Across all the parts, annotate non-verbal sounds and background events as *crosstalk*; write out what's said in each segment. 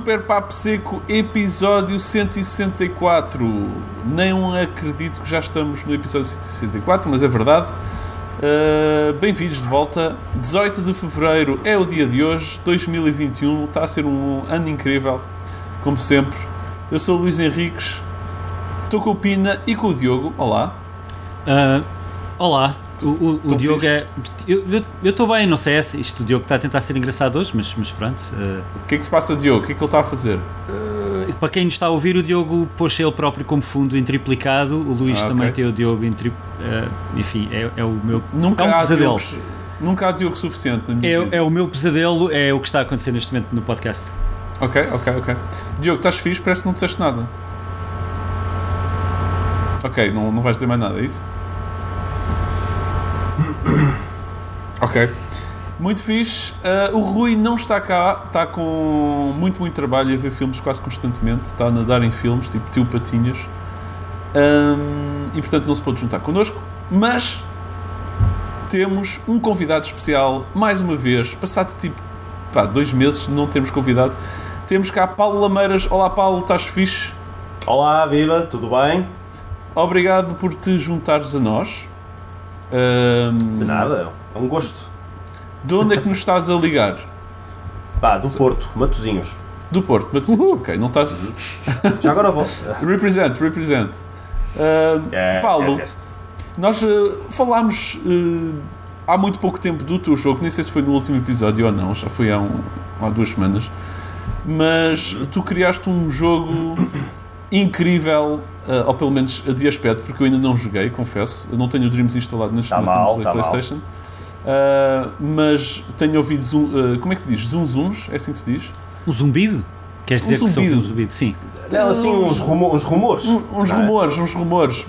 Super Papo Seco, episódio 164. Não acredito que já estamos no episódio 164, mas é verdade. Uh, Bem-vindos de volta. 18 de fevereiro é o dia de hoje, 2021. Está a ser um ano incrível, como sempre. Eu sou o Luís Henriques, estou com o Pina e com o Diogo. Olá. Uh, olá, o, o, o Diogo fixe. é. Eu estou bem, não sei se isto o Diogo está a tentar ser engraçado hoje, mas, mas pronto. Uh, o que é que se passa, Diogo? O que é que ele está a fazer? Uh, para quem nos está a ouvir, o Diogo pôs ele próprio como fundo em triplicado, o Luís ah, também okay. tem o Diogo em triplicado. Uh, enfim, é, é, o meu. Nunca é um há pesadelo. Diogos, nunca há Diogo suficiente na minha é, vida. é o meu pesadelo, é o que está a acontecer neste momento no podcast. Ok, ok, ok. Diogo, estás fixe? Parece que não disseste nada. Ok, não, não vais dizer mais nada, é isso? Ok. Muito fixe. Uh, o Rui não está cá, está com muito, muito trabalho a ver filmes quase constantemente. Está a nadar em filmes, tipo Tio Patinhas. Um, e portanto não se pode juntar connosco. Mas temos um convidado especial, mais uma vez, passado tipo pá, dois meses, não temos convidado. Temos cá Paulo Lameiras. Olá Paulo, estás fixe? Olá, viva, tudo bem? Obrigado por te juntares a nós. Um, De nada, é um gosto. De onde é que nos estás a ligar? Pá, do Porto, Matozinhos. Do Porto, Matozinhos, Uhul. ok, não estás. Já agora vou. *laughs* represent, represent. Uh, yes, Paulo, yes, yes. nós uh, falámos uh, há muito pouco tempo do teu jogo, nem sei se foi no último episódio ou não, já foi há, um, há duas semanas, mas tu criaste um jogo incrível, uh, ou pelo menos de aspecto, porque eu ainda não joguei, confesso. Eu não tenho o Dreams instalado neste tá momento mal, no tá PlayStation. Mal. Uh, mas tenho ouvido zoom, uh, como é que se diz? Zum zuns? É assim que se diz? Um zumbido? Queres dizer um zumbido. que são um zumbido? Sim. Não, assim, uns, rumo, uns rumores. Um, uns rumores, é? uns rumores.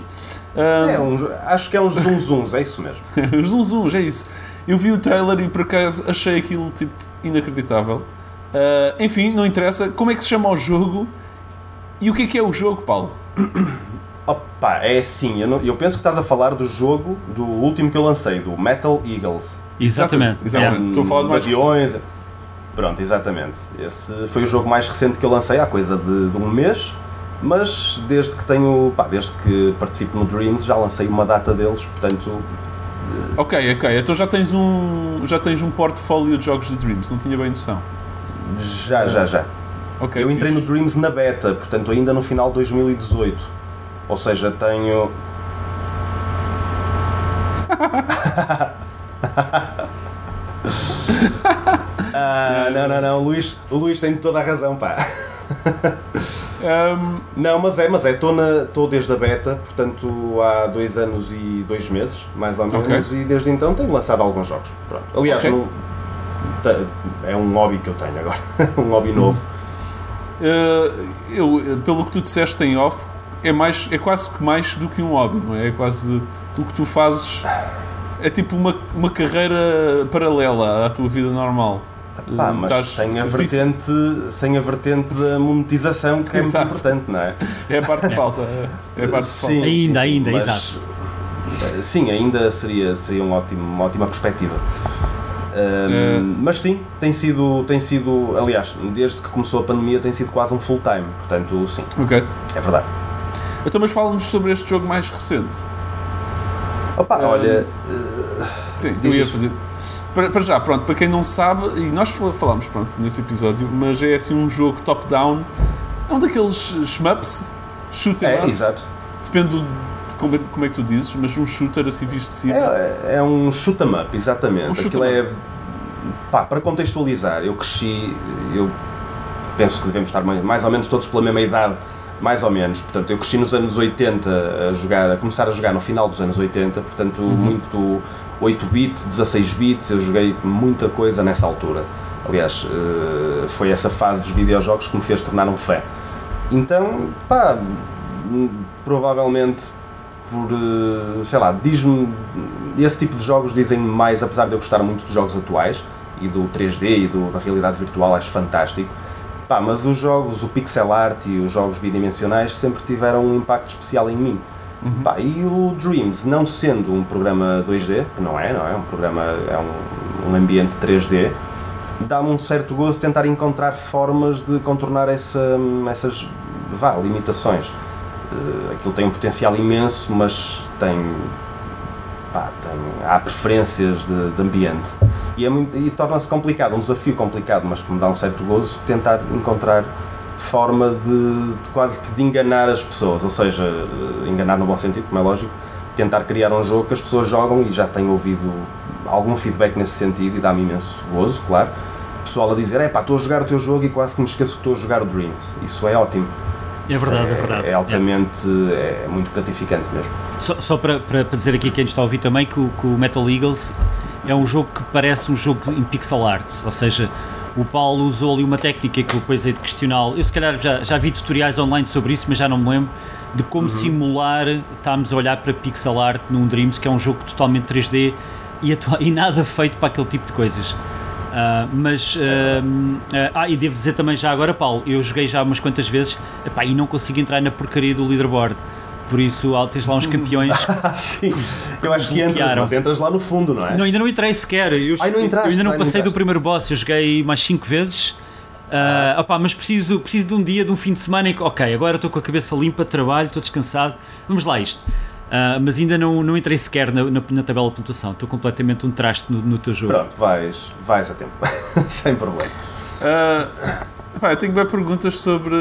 Uh, é, uns, acho que é uns zum é isso mesmo. *laughs* os zum zuns, é isso. Eu vi o trailer e por acaso achei aquilo tipo inacreditável. enfim, não interessa. Como é que se chama o jogo? E o que é que é o jogo, Paulo? *coughs* Opa, é assim, eu, não, eu, penso que estás a falar do jogo, do último que eu lancei, do Metal Eagles. Exatamente. Exatamente. Estou a falar de mais aviões. Pronto, exatamente. Esse foi o jogo mais recente que eu lancei, há coisa de, de um mês, mas desde que tenho, pá, desde que participo no Dreams já lancei uma data deles, portanto... Ok, ok, então já tens um, já tens um portfólio de jogos de Dreams, não tinha bem noção. Já, já, já. Okay, eu entrei no Dreams na beta, portanto ainda no final de 2018. Ou seja, tenho. ah, não, não, não, o Luís, o Luís tem toda a razão, pá. Um... Não, mas é, mas é, estou desde a beta, portanto há dois anos e dois meses, mais ou menos, okay. e desde então tenho lançado alguns jogos. Pronto. Aliás, okay. no, é um hobby que eu tenho agora, *laughs* um hobby novo. Uh, eu, pelo que tu disseste em off, é, mais, é quase que mais do que um hobby, não é? É quase o que tu fazes. É tipo uma, uma carreira paralela à tua vida normal. Pá, mas Estás sem a, vertente, sem a vertente da monetização, que é muito importante, não é? É a parte que falta. É a parte que falta. Sim, ainda, sim, ainda, mas, exato. Sim, ainda seria, seria um ótimo, uma ótima perspectiva. Um, é. Mas sim, tem sido, tem sido, aliás, desde que começou a pandemia, tem sido quase um full time, portanto, sim. Ok. É verdade. Então, mas fala-nos sobre este jogo mais recente. Opa, um, olha. sim, eu ia fazer. Para, para, já, pronto, para quem não sabe, e nós falámos pronto, nesse episódio, mas é assim um jogo top-down, é um daqueles shmups, shooter é, ups, exato. depende de como, como é que tu dizes, mas um shooter assim visto de cima. É, é um shoot 'em up, exatamente. Um Aquilo é. Pá, para contextualizar, eu cresci, eu penso que devemos estar mais ou menos todos pela mesma idade mais ou menos. Portanto, eu cresci nos anos 80 a jogar, a começar a jogar no final dos anos 80, portanto, uhum. muito 8 bits, 16 bits, eu joguei muita coisa nessa altura. Aliás, eh, foi essa fase dos videojogos que me fez tornar um fã. Então, pá, provavelmente por, eh, sei lá, diz-me, esse tipo de jogos dizem-me mais, apesar de eu gostar muito dos jogos atuais e do 3D e do, da realidade virtual, acho fantástico Pá, mas os jogos, o pixel art e os jogos bidimensionais sempre tiveram um impacto especial em mim. Uhum. Pá, e o Dreams, não sendo um programa 2D, que não é, não é? Um programa, é um, um ambiente 3D, dá-me um certo gozo tentar encontrar formas de contornar essa, essas vá, limitações. Uh, aquilo tem um potencial imenso, mas tem, pá, tem há preferências de, de ambiente e, é e torna-se complicado, um desafio complicado, mas que me dá um certo gozo tentar encontrar forma de, de quase que de enganar as pessoas, ou seja, eh, enganar no bom sentido, como é lógico, tentar criar um jogo que as pessoas jogam e já tenho ouvido algum feedback nesse sentido e dá-me imenso gozo, claro. Pessoal a dizer, é pá, estou a jogar o teu jogo e quase que me esqueço que estou a jogar o Dreams. Isso é ótimo. É verdade, é, é, verdade. É altamente, é. é muito gratificante mesmo. Só, só para, para, dizer aqui quem está a ouvir também que o, que o Metal Eagles é um jogo que parece um jogo em pixel art, ou seja, o Paulo usou ali uma técnica que eu depois hei de questioná-lo. Eu se calhar já, já vi tutoriais online sobre isso, mas já não me lembro de como uhum. simular estarmos a olhar para pixel art num Dreams, que é um jogo totalmente 3D e, *laughs* e nada feito para aquele tipo de coisas. Uh, mas, uh, uh, ah, e devo dizer também já agora, Paulo, eu joguei já umas quantas vezes epá, e não consigo entrar na porcaria do leaderboard. Por isso, tens lá uns campeões. *laughs* Sim, eu acho que entras, mas entras lá no fundo, não é? Não, ainda não entrei sequer. Eu, Ai, não entraste, eu ainda não passei não do primeiro boss, eu joguei mais 5 vezes. Uh, opa, mas preciso, preciso de um dia, de um fim de semana em que, ok, agora estou com a cabeça limpa, trabalho, estou descansado, vamos lá isto. Uh, mas ainda não, não entrei sequer na, na, na tabela de pontuação, estou completamente um traste no, no teu jogo. Pronto, vais, vais a tempo, *laughs* sem problema. Uh, Pá, eu tenho bem perguntas sobre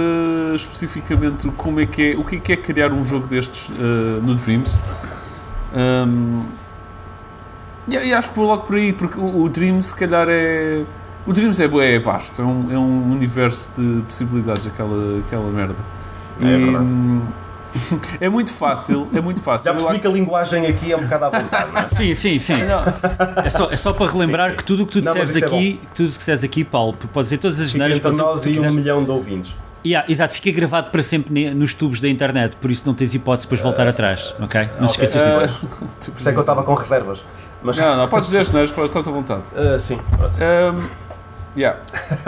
especificamente como é que é, o que é, que é criar um jogo destes uh, no Dreams. Um, e, e, acho que vou logo por aí, porque o, o Dreams se calhar é. O Dreams é, é vasto, é um, é um universo de possibilidades aquela, aquela merda. É, e, é verdade. É muito fácil, é muito fácil. Já percebi que a linguagem aqui é um bocado à *laughs* vontade, não é? Sim, sim, sim. É só, é só para relembrar sim, sim. que tudo o que tu disseres é aqui, é tudo que disseres aqui, Paulo, pode dizer todas as neiras. Entre nós e um milhão de ouvintes. Yeah, exato, fica gravado para sempre nos tubos da internet, por isso não tens hipótese depois voltar uh, atrás, ok? Não te okay. esqueças disso. Uh, por isso é que eu estava com reservas. Mas... Não, não, podes dizer as neiras, estás à vontade. Uh, sim. Um, Yeah.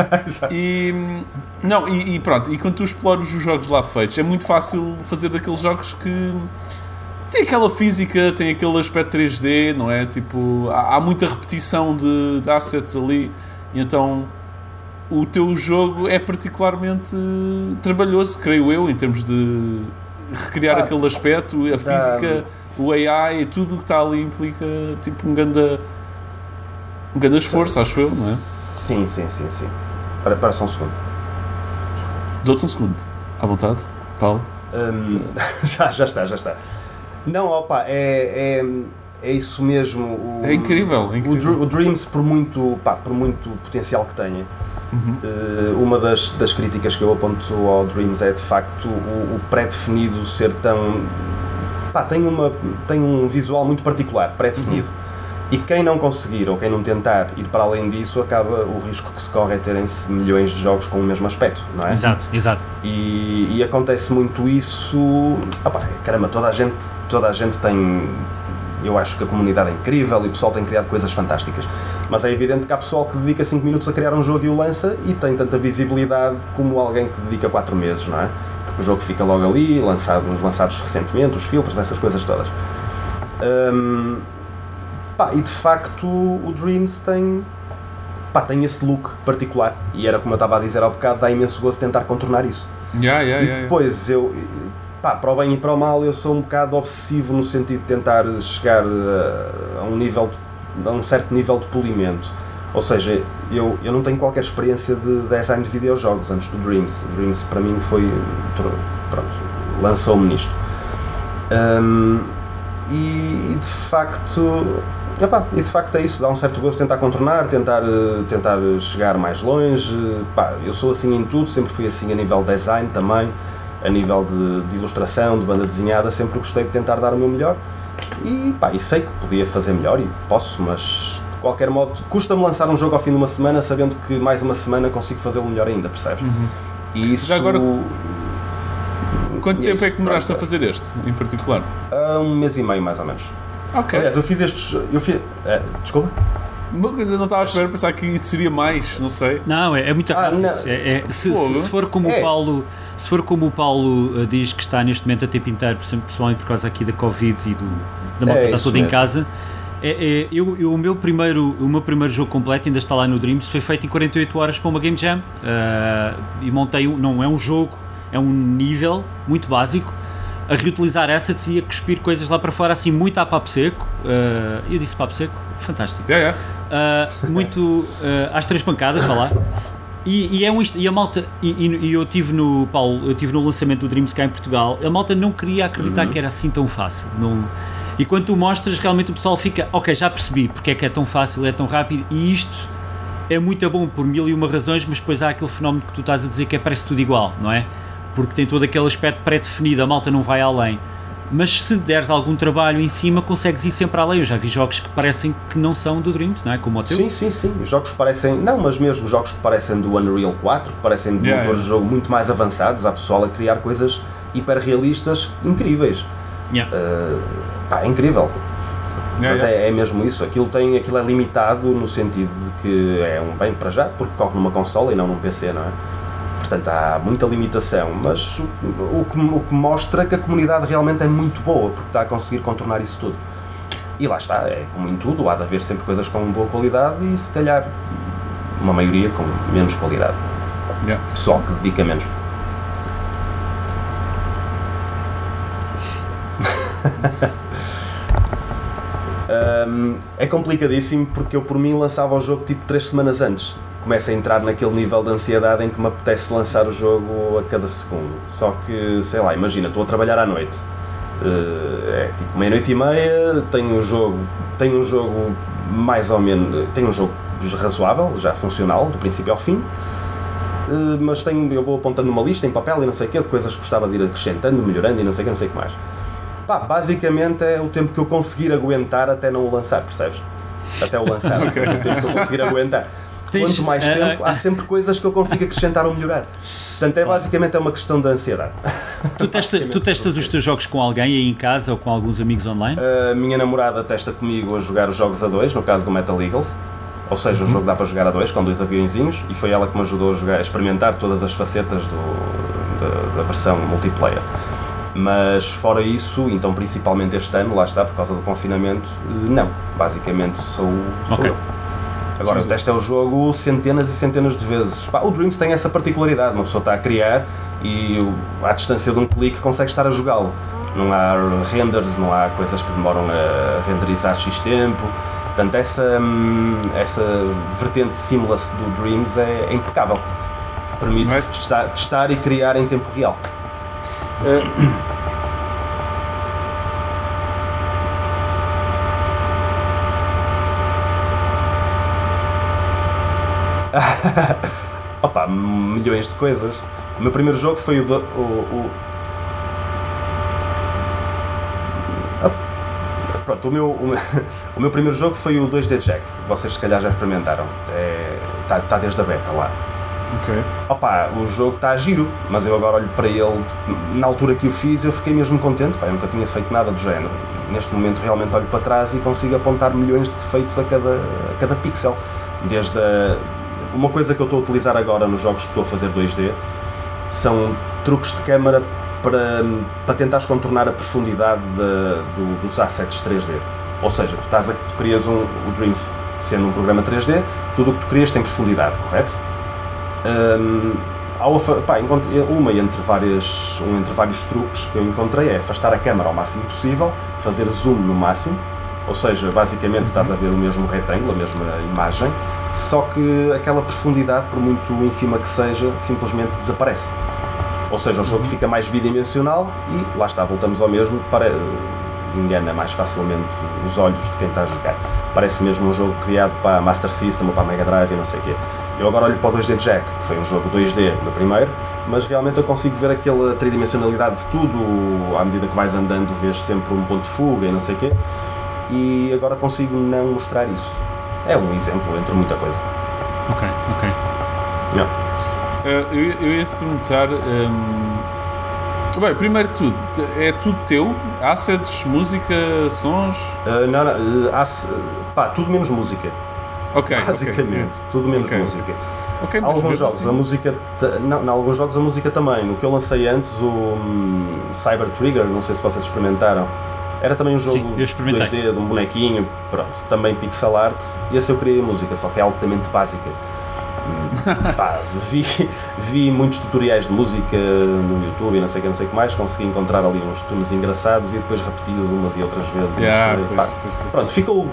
*laughs* e, não, e, e, pronto, e quando tu explores os jogos lá feitos, é muito fácil fazer daqueles jogos que tem aquela física, tem aquele aspecto 3D, não é? Tipo, há, há muita repetição de, de, assets ali, e então o teu jogo é particularmente trabalhoso, creio eu, em termos de recriar ah, aquele aspecto, a física, o AI e tudo o que está ali implica tipo um grande, um grande esforço, acho eu, não é? Sim, sim, sim, sim. Para, para só um segundo. Dou-te um segundo. À vontade, Paulo. Um, *laughs* já, já está, já está. Não, opa, é, é, é isso mesmo. O, é incrível, é incrível. O, o, Dreams, por muito, pá, por muito potencial que tenha, uhum. uh, uma das, das críticas que eu aponto ao Dreams é de facto o, o pré-definido ser tão. Pá, tem, uma, tem um visual muito particular, pré-definido. Uhum e quem não conseguir ou quem não tentar ir para além disso, acaba o risco que se corre é terem-se milhões de jogos com o mesmo aspecto, não é? Exato, exato. E, e acontece muito isso. Opa, caramba, toda a gente, toda a gente tem. Eu acho que a comunidade é incrível e o pessoal tem criado coisas fantásticas. Mas é evidente que há pessoal que dedica 5 minutos a criar um jogo e o lança e tem tanta visibilidade como alguém que dedica 4 meses, não é? Porque o jogo fica logo ali, lançado, lançados recentemente, os filtros, essas coisas todas. Hum, Pá, e de facto o Dreams tem, pá, tem esse look particular. E era como eu estava a dizer há bocado, dá imenso gosto tentar contornar isso. Yeah, yeah, e depois yeah, eu, pá, para o bem e para o mal, eu sou um bocado obsessivo no sentido de tentar chegar a, a um nível, a um certo nível de polimento. Ou seja, eu, eu não tenho qualquer experiência de design de videojogos antes do Dreams. O Dreams para mim foi. Pronto, lançou-me nisto. Um, e, e, de facto Epá, e de facto é isso, dá um certo gosto tentar contornar, tentar, eh, tentar chegar mais longe. Eu sou assim em tudo, sempre fui assim a nível de design também, a nível de, de ilustração, de banda desenhada, sempre gostei de tentar dar o meu melhor. E, pá, e sei que podia fazer melhor e posso, mas de qualquer modo, custa-me lançar um jogo ao fim de uma semana sabendo que mais uma semana consigo fazê-lo melhor ainda, percebes? Uhum. E isso. Já agora. Quanto tempo é, é que demoraste a fazer este, em particular? Há um mês e meio, mais ou menos. Ok. Aliás, eu fiz estes. Eu fiz, é, desculpa? Não estava a esperar pensar que seria mais, não sei. Não, é, é muito ah, rápido. É, é, se, se, se, for como o é. Paulo, se for como o Paulo uh, diz que está neste momento a tempo inteiro, por exemplo, pessoalmente por causa aqui da Covid e do, da moto é, está toda em casa, É, é, eu, eu, o, meu primeiro, o meu primeiro jogo completo ainda está lá no Dreams, foi feito em 48 horas para uma Game Jam uh, e montei, um, não é um jogo, é um nível muito básico, a reutilizar assets e a cuspir coisas lá para fora, assim, muito a papo seco. Uh, eu disse papo seco, fantástico. Yeah, yeah. Uh, muito uh, às três pancadas, vá lá. E, e, é um, e a malta, e, e, eu tive no Paulo, eu tive no lançamento do Dreams cá em Portugal, a malta não queria acreditar uhum. que era assim tão fácil. Não, e quando tu mostras, realmente o pessoal fica, ok, já percebi porque é que é tão fácil, é tão rápido, e isto é muito bom por mil e uma razões, mas depois há aquele fenómeno que tu estás a dizer que é parece tudo igual, não é? Porque tem todo aquele aspecto pré-definido, a malta não vai além mas se deres algum trabalho em cima, consegues ir sempre além. Eu já vi jogos que parecem que não são do Dreams, não é? Como o teu. Sim, sim, sim. Jogos que parecem, não, mas mesmo jogos que parecem do Unreal 4, que parecem de yeah, motores de jogo muito mais avançados, há pessoal a criar coisas hiperrealistas incríveis. Yeah. Uh, pá, é incrível. Yeah, mas é, é, mesmo isso, aquilo, tem, aquilo é limitado no sentido de que é um bem para já, porque corre numa consola e não num PC, não é? Portanto há muita limitação, mas o, o, que, o que mostra que a comunidade realmente é muito boa, porque está a conseguir contornar isso tudo. E lá está, é como em tudo, há de haver sempre coisas com boa qualidade e se calhar uma maioria com menos qualidade. Yeah. Pessoal que dedica menos. *laughs* um, é complicadíssimo porque eu por mim lançava o jogo tipo 3 semanas antes começo a entrar naquele nível de ansiedade em que me apetece lançar o jogo a cada segundo. Só que, sei lá, imagina, estou a trabalhar à noite. Uh, é tipo meia-noite e meia, tenho um jogo, tenho um jogo mais ou menos, tenho um jogo razoável, já funcional, do princípio ao fim. Uh, mas tenho, eu vou apontando uma lista em papel e não sei o quê, de coisas que gostava de ir acrescentando, melhorando e não sei o que, não sei o que mais. Pá, basicamente é o tempo que eu conseguir aguentar até não o lançar, percebes? Até o lançar, *laughs* okay. o tempo que eu conseguir aguentar. Tens, Quanto mais tempo, uh, há sempre coisas que eu consigo acrescentar ou melhorar. Portanto, é basicamente é uma questão de ansiedade. Tu, *laughs* testa, tu testas os teus jogos com alguém aí em casa ou com alguns amigos online? A minha namorada testa comigo a jogar os jogos a dois, no caso do Metal Eagles. Ou seja, o jogo dá para jogar a dois, com dois aviãozinhos, e foi ela que me ajudou a, jogar, a experimentar todas as facetas do, da, da versão multiplayer. Mas fora isso, então principalmente este ano, lá está, por causa do confinamento, não. Basicamente sou, sou okay. eu. Agora, Jesus. testa é o jogo centenas e centenas de vezes. Pá, o Dreams tem essa particularidade, uma pessoa está a criar e à distância de um clique consegue estar a jogá-lo. Não há renders, não há coisas que demoram a renderizar X tempo. Portanto, essa, hum, essa vertente seamless do Dreams é, é impecável. Permite testar, testar, e criar em tempo real. Uh, *laughs* Opa, milhões de coisas. O meu primeiro jogo foi o. o, o... Ah, pronto, o meu, o meu, *laughs* o, meu, primeiro jogo foi o 2D Jack. Vocês se calhar já experimentaram. Está é, tá, tá desde a beta lá. Ok. Opa, o jogo está a giro, mas eu agora olho para ele, na altura que o fiz, eu fiquei mesmo contente, pá, eu nunca tinha feito nada do género. Neste momento realmente olho para trás e consigo apontar milhões de defeitos a cada, a cada pixel. Desde a, uma coisa que eu estou a utilizar agora nos jogos que estou a fazer 2D são truques de câmara para, para tentares contornar a profundidade de, do, dos assets 3D. Ou seja, tu, estás a, tu crias um, o Dreams sendo um programa 3D, tudo o que tu crias tem profundidade, correto? Um, pá, uma entre, várias, um entre vários truques que eu encontrei é afastar a câmera ao máximo possível, fazer zoom no máximo, ou seja, basicamente estás a ver o mesmo retângulo, a mesma imagem, só que aquela profundidade, por muito ínfima que seja, simplesmente desaparece. Ou seja, o jogo fica mais bidimensional e lá está, voltamos ao mesmo, para, engana mais facilmente os olhos de quem está a jogar. Parece mesmo um jogo criado para a Master System ou para a Mega Drive e não sei o quê. Eu agora olho para o 2D Jack, que foi um jogo 2D no primeiro, mas realmente eu consigo ver aquela tridimensionalidade de tudo, à medida que vais andando vês sempre um ponto de fuga e não sei o quê, e agora consigo não mostrar isso é um exemplo entre muita coisa. Ok, ok. Yeah. Uh, eu, eu ia te perguntar. Um, bem, primeiro de tudo, é tudo teu? Assets, música, sons? Uh, não, não, uh, pá, tudo menos música. Ok, Basicamente, okay. tudo menos okay. música. Okay, alguns jogos assim. a música não, não, alguns jogos a música também no que eu lancei antes o um, Cyber Trigger não sei se vocês experimentaram Era também um jogo Sim, 2D, de um bonequinho, pronto, também pixel art. Esse eu queria música, só que é altamente básica. *laughs* Pá, vi, vi muitos tutoriais de música no YouTube e não sei o que, não sei que mais, consegui encontrar ali uns tunes engraçados e depois repeti-os umas e outras vezes. Yeah, pois, pois, pois, pronto, ficou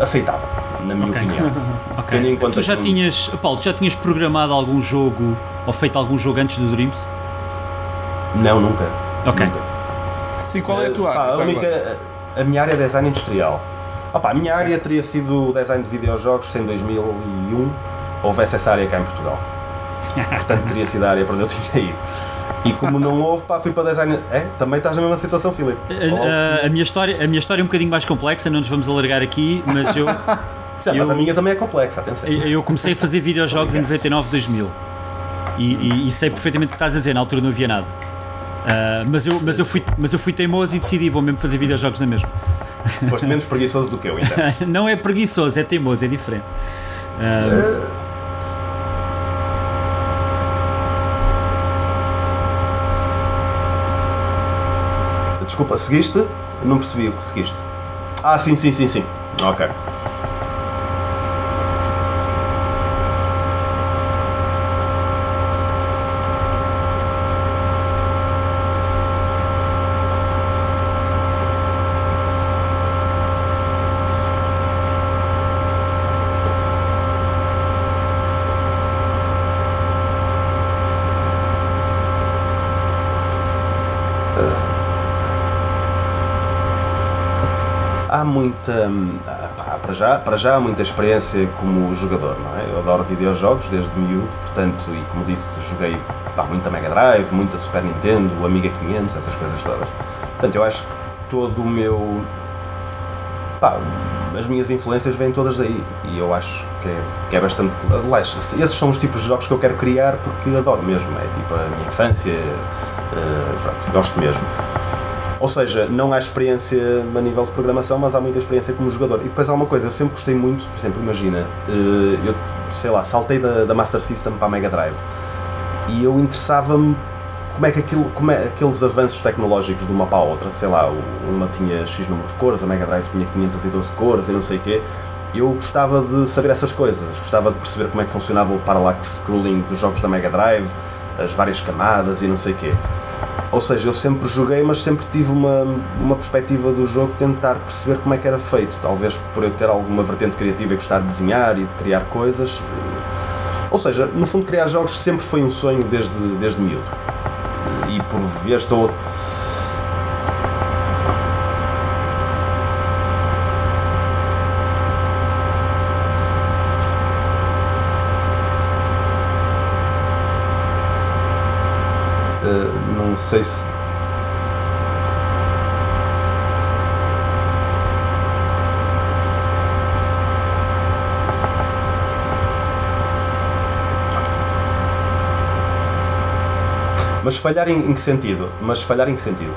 aceitável, na minha okay. opinião. *laughs* okay. tu já tinhas, Paulo, já tinhas programado algum jogo ou feito algum jogo antes do Dreams? Não, nunca. Ok. Nunca. Sim, qual é a tua área? a, única, a minha área é design industrial. Opa, a minha área teria sido design de videojogos se em 2001 houvesse essa área cá em Portugal. *laughs* Portanto, teria sido a área para onde eu tinha ido. E como não houve, pá, fui para design. É, também estás na mesma situação, Filipe. A, a, a, minha história, a minha história é um bocadinho mais complexa, não nos vamos alargar aqui, mas eu. *laughs* Sim, eu, mas a minha também é complexa, atenção. Eu comecei a fazer *laughs* videojogos em 99, 2000. E, e, e, sei perfeitamente o que estás a dizer, na altura não havia nada. Uh, mas, eu, mas, eu fui, mas eu fui teimoso e decidi, vou mesmo fazer videojogos na mesma. Foste menos preguiçoso do que eu, então. *laughs* não é preguiçoso, é teimoso, é diferente. Uh, uh Desculpa, seguiste? Não percebi o que seguiste. Ah, sim, sim, sim, sim. Ok. Muita. Hum, para já, para já há muita experiência como jogador, não é? Eu adoro videojogos desde miúdo, portanto, e como disse, joguei muita Mega Drive, muita Super Nintendo, Amiga 500, essas coisas todas. Portanto, eu acho que todo o meu. Pá, as minhas influências vêm todas daí e eu acho que é, que é bastante. Aliás, esses são os tipos de jogos que eu quero criar porque adoro mesmo, é tipo a minha infância, uh, gosto mesmo. Ou seja, não há experiência a nível de programação, mas há muita experiência como jogador. E depois há uma coisa, eu sempre gostei muito, por exemplo, imagina, eh, eu sei lá, saltei da, da Master System para a Mega Drive e eu interessava-me como é que aquilo, como é, aqueles avanços tecnológicos de uma para a outra, sei lá, uma tinha X número de cores, a Mega Drive tinha 512 cores e não sei o quê, eu gostava de saber essas coisas, gostava de perceber como é que funcionava o parallax scrolling dos jogos da Mega Drive, as várias camadas e não sei o quê. Ou seja, eu sempre joguei, mas sempre tive uma, uma perspectiva do jogo tentar perceber como é que era feito. Talvez por eu ter alguma vertente criativa e gostar de desenhar e de criar coisas. Ou seja, no fundo, criar jogos sempre foi um sonho desde, desde miúdo. E por vezes estou se. Mas falhar em, em que sentido? Mas falhar em que sentido?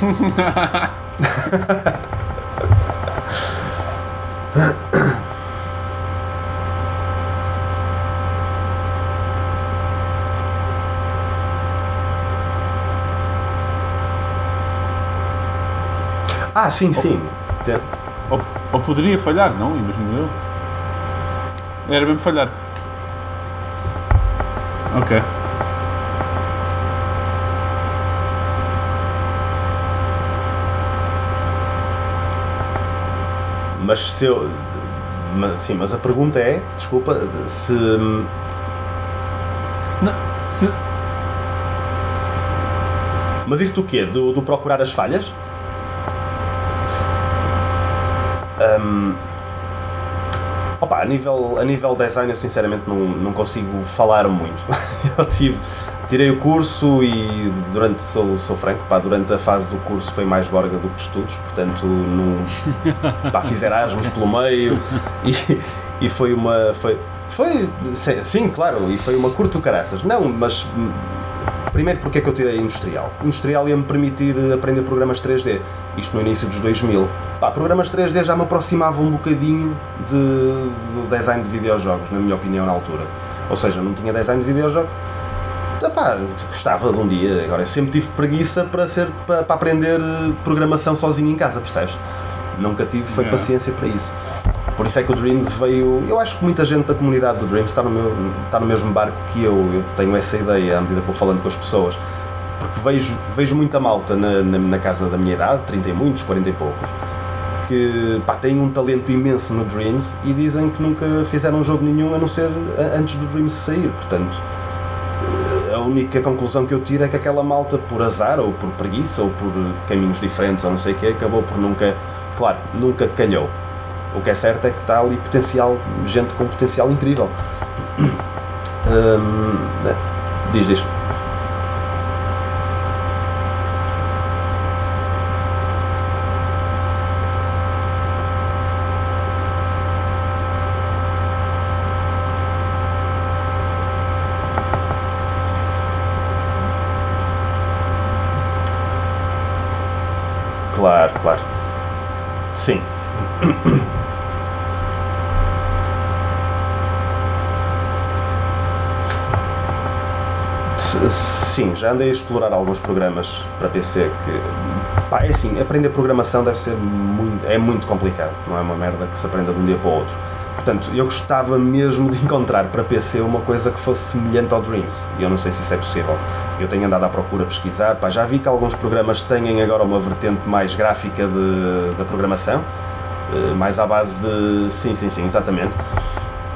*laughs* *laughs* ah, sim, sim. Ou, ou, poderia falhar, não? Imagino eu. Era mesmo falhar. Ok. Mas se eu. Mas, sim, mas a pergunta é, desculpa, se. Não, se... Mas isso do quê? Do, do procurar as falhas? Um, opa, a nível, a nível design eu sinceramente não, não consigo falar muito. *laughs* eu tive tirei o curso e durante, sou, sou franco, pá, durante a fase do curso foi mais gorga do que estudos, portanto no, *laughs* pá, fiz Erasmus pelo meio e, e foi uma. Foi, foi, sim, claro, e foi uma curta do caraças. Não, mas primeiro porque é que eu tirei industrial? Industrial ia-me permitir aprender programas 3D. isto no início dos 2000. Pá, programas 3D já me aproximavam um bocadinho de, do design de videojogos, na minha opinião, na altura. Ou seja, não tinha design de videojogos, Epá, gostava de um dia, agora eu sempre tive preguiça para, ser, para, para aprender eh, programação sozinho em casa, percebes? Nunca tive foi yeah. paciência para isso. Por isso é que o Dreams veio. Eu acho que muita gente da comunidade do Dreams está no, meu, está no mesmo barco que eu. Eu tenho essa ideia à medida que vou falando com as pessoas. Porque vejo, vejo muita malta na, na, na casa da minha idade, 30 e muitos, 40 e poucos, que pá, têm um talento imenso no Dreams e dizem que nunca fizeram um jogo nenhum a não ser antes do Dreams sair. Portanto, única conclusão que eu tiro é que aquela malta, por azar ou por preguiça ou por caminhos diferentes ou não sei o que, acabou por nunca, claro, nunca calhou. O que é certo é que está ali potencial, gente com potencial incrível. *clears throat* Hum, diz, diz. Claro, claro. Sim. Sim, já andei a explorar alguns programas para PC que. Pá, é assim, aprender programação deve ser muito, é muito complicado, não é uma merda que se aprenda de um dia para o outro. Portanto, eu gostava mesmo de encontrar para PC uma coisa que fosse semelhante ao Dreams, e eu não sei se isso é possível. Eu tenho andado à procura pesquisar, pá, já vi que alguns programas têm agora uma vertente mais gráfica de, da programação, eh, mais à base de. Sim, sim, sim, exatamente.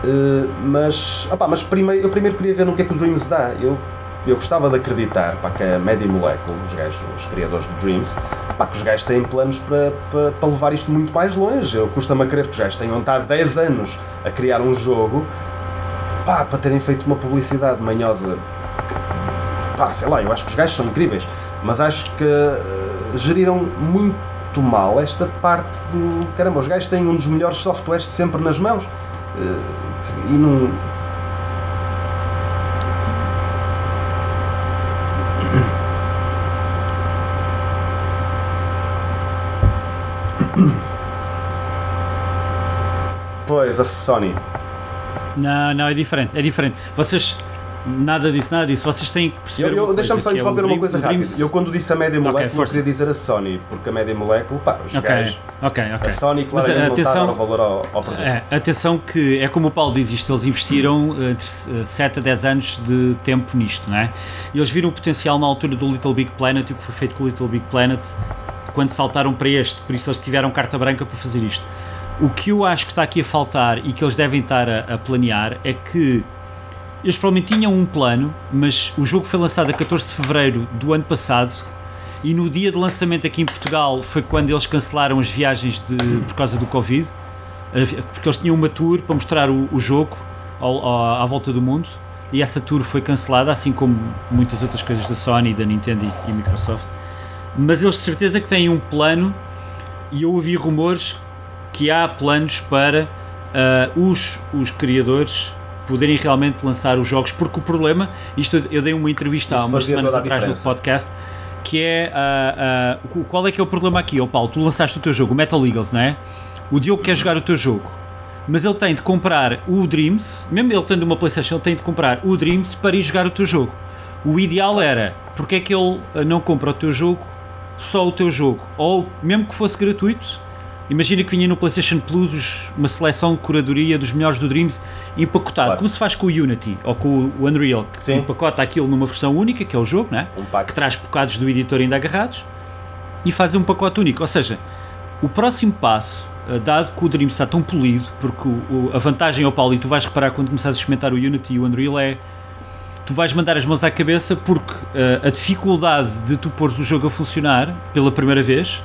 Eh, mas, opá, mas primeiro, eu primeiro queria ver no que é que o Dreams dá. Eu, eu gostava de acreditar pá, que a Media Molecule, os, gajos, os criadores do Dreams, pá, que os gajos têm planos para, para, para levar isto muito mais longe. Eu custa-me a crer que os gajos tenham estado 10 anos a criar um jogo pá, para terem feito uma publicidade manhosa pá, sei lá, eu acho que os gajos são incríveis, mas acho que uh, geriram muito mal esta parte do. Caramba, os gajos têm um dos melhores softwares de sempre nas mãos. Uh, e não. Pois, a Sony. Não, não, é diferente, é diferente. Vocês Nada disso, nada disso. Vocês têm que perceber. Eu, eu Deixa-me só é interromper é uma coisa rápida. Eu, quando disse a média molécula, okay, queria dizer a Sony, porque a média molécula, pá, os okay, gajos. Ok, ok. A Sony, claramente, Mas, atenção, não dar valor ao, ao produto. É, atenção, que é como o Paulo diz isto, eles investiram eh, entre 7 a 10 anos de tempo nisto, não é? E eles viram o potencial na altura do Little Big Planet e o que foi feito com o Little Big Planet quando saltaram para este, por isso eles tiveram carta branca para fazer isto. O que eu acho que está aqui a faltar e que eles devem estar a, a planear é que eles provavelmente tinham um plano, mas o jogo foi lançado a 14 de fevereiro do ano passado e no dia de lançamento aqui em Portugal foi quando eles cancelaram as viagens de, por causa do Covid, porque eles tinham uma tour para mostrar o, o jogo ao, ao, à volta do mundo e essa tour foi cancelada, assim como muitas outras coisas da Sony, da Nintendo e, e Microsoft. Mas eles de certeza que têm um plano e eu ouvi rumores que há planos para uh, os, os criadores poderem realmente lançar os jogos, porque o problema, isto eu dei uma entrevista há umas semanas atrás no podcast, que é uh, uh, qual é que é o problema aqui, oh Paulo, tu lançaste o teu jogo, o Metal Eagles, não é? O Diogo quer jogar o teu jogo, mas ele tem de comprar o Dreams, mesmo ele tendo uma Playstation, ele tem de comprar o Dreams para ir jogar o teu jogo. O ideal era, porque é que ele não compra o teu jogo, só o teu jogo, ou mesmo que fosse gratuito, Imagina que vinha no PlayStation Plus uma seleção de curadoria dos melhores do Dreams empacotado, claro. como se faz com o Unity ou com o Unreal, que Sim. empacota aquilo numa versão única, que é o jogo, né? Um que traz bocados do editor ainda agarrados e faz um pacote único. Ou seja, o próximo passo, eh, dado que o Dreams está tão polido, porque o, a vantagem ao Paulo, e tu vais reparar quando começares a experimentar o Unity e o Unreal, é tu vais mandar as mãos à cabeça porque uh, a dificuldade de tu pôres o jogo a funcionar pela primeira vez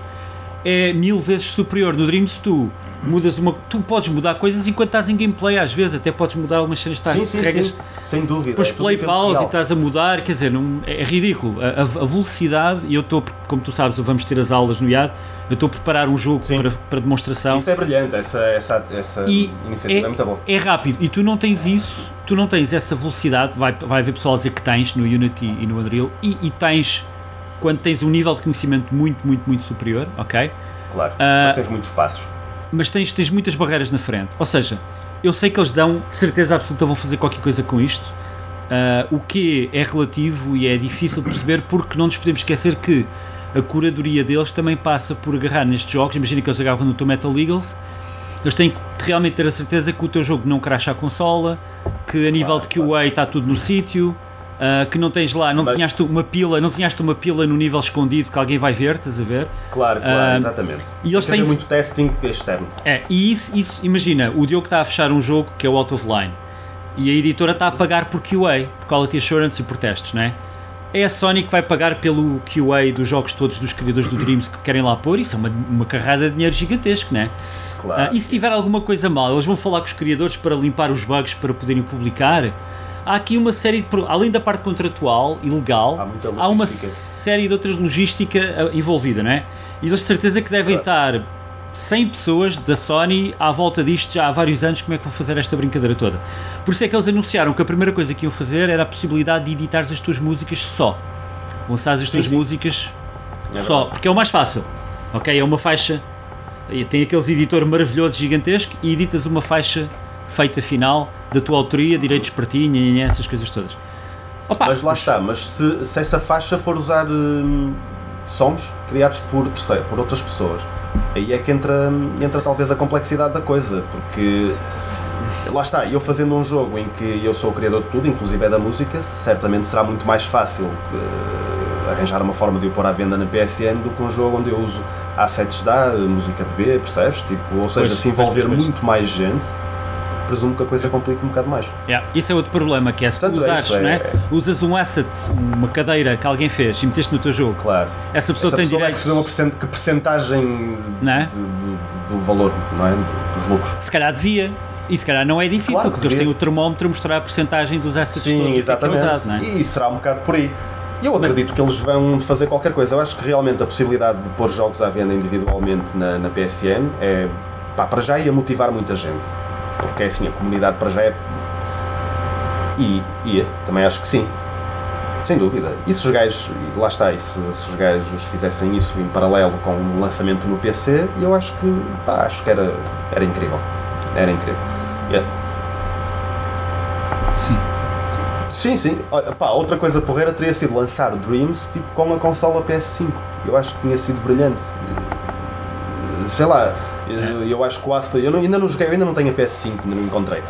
é mil vezes superior. No Dreams tu mudas uma. Tu podes mudar coisas enquanto estás em gameplay, às vezes, até podes mudar algumas cenas sim, sim, regras. Sim, sem dúvida. Depois é play pause e estás a mudar, quer dizer, não, é, é ridículo. A, a, a velocidade, e eu estou, como tu sabes, vamos ter as aulas no IAD. Eu estou a preparar um jogo para, para demonstração. Isso é brilhante, essa, essa, essa e iniciativa é, é muito boa. É rápido e tu não tens isso, tu não tens essa velocidade. Vai, vai haver pessoal a dizer que tens no Unity e no Unreal e, e tens quando tens um nível de conhecimento muito, muito, muito superior, ok? Claro, uh, mas tens muitos passos. Mas tens, tens muitas barreiras na frente. Ou seja, eu sei que eles dão, certeza absoluta, vão fazer qualquer coisa com isto. Uh, o que é relativo e é difícil perceber porque não nos podemos esquecer que a curadoria deles também passa por agarrar nestes jogos. Imagina que eles agarram no teu Metal Eagles eles têm que realmente ter a certeza que o teu jogo não cracha a consola, que a nível claro, de QA claro. está tudo no sítio, uh, que não tens lá, não Mas... desenhaste uma pila, não desenhaste uma pila no nível escondido que alguém vai ver, estás a ver? Claro, claro, uh, exatamente. E eles têm muito testing externo. É, e isso, isso, imagina, o Diogo está a fechar um jogo que é o Out of Line e a editora está a pagar por QA, por Quality Assurance e por testes, não é? é a Sony que vai pagar pelo QA dos jogos todos dos criadores do Dreams que querem lá pôr. Isso é uma, uma carrada de dinheiro gigantesco, não é? Claro. Uh, e se tiver alguma coisa mal, eles vão falar com os criadores para limpar os bugs para poderem publicar. Há aqui uma série de. Além da parte contratual e legal, há, há uma série de outras logística ah, envolvida, não é? E eles de certeza que devem claro. estar 100 pessoas da Sony à volta disto já há vários anos. Como é que vão fazer esta brincadeira toda? Por isso é que eles anunciaram que a primeira coisa que iam fazer era a possibilidade de editar as tuas músicas só. Lançar as tuas sim, sim. músicas é só, porque é o mais fácil. Ok? É uma faixa tem aqueles editor maravilhoso, gigantesco, e editas uma faixa feita final da tua autoria, direitos para ti, e essas coisas todas. Opa, mas lá está, mas se, se, essa faixa for usar hum, sons criados por terceiro, por outras pessoas, aí é que entra, entra talvez a complexidade da coisa, porque lá está, eu fazendo um jogo em que eu sou o criador de tudo, inclusive é da música, certamente será muito mais fácil uh, arranjar uma forma de o pôr à venda na PSN do que um jogo onde eu uso assets da música de B, percebes? Tipo, ou seja, pois, se envolver pois, muito mais gente, presumo que a coisa complica um bocado mais. Yeah. Isso é outro problema, que é se Portanto, tu usares, é, é, usas um asset, uma cadeira que alguém fez e meteste no teu jogo, claro. essa pessoa essa tem pessoa direito... vai receber uma percent, que percentagem é? de, do, do valor, não é? dos lucros. Se calhar devia, e se calhar não é difícil, claro, porque eles têm o termómetro a mostrar a porcentagem dos assets Sim, todos exatamente. Que é usado, é? E será um bocado por aí. Eu acredito que eles vão fazer qualquer coisa. Eu acho que realmente a possibilidade de pôr jogos à venda individualmente na, na PSN é. Pá, para já ia motivar muita gente. Porque é assim, a comunidade para já é. E ia, também acho que sim. Sem dúvida. E se os gajos, lá está, e se, se os gajos fizessem isso em paralelo com o lançamento no PC, eu acho que, pá, acho que era, era incrível. Era incrível. Yeah. Sim. Sim, sim. Pá, outra coisa porreira teria sido lançar Dreams tipo, com a consola PS5. Eu acho que tinha sido brilhante. Sei lá, eu, eu acho que o Astro. Eu não, ainda não joguei, eu ainda não tenho a PS5, ainda não encontrei.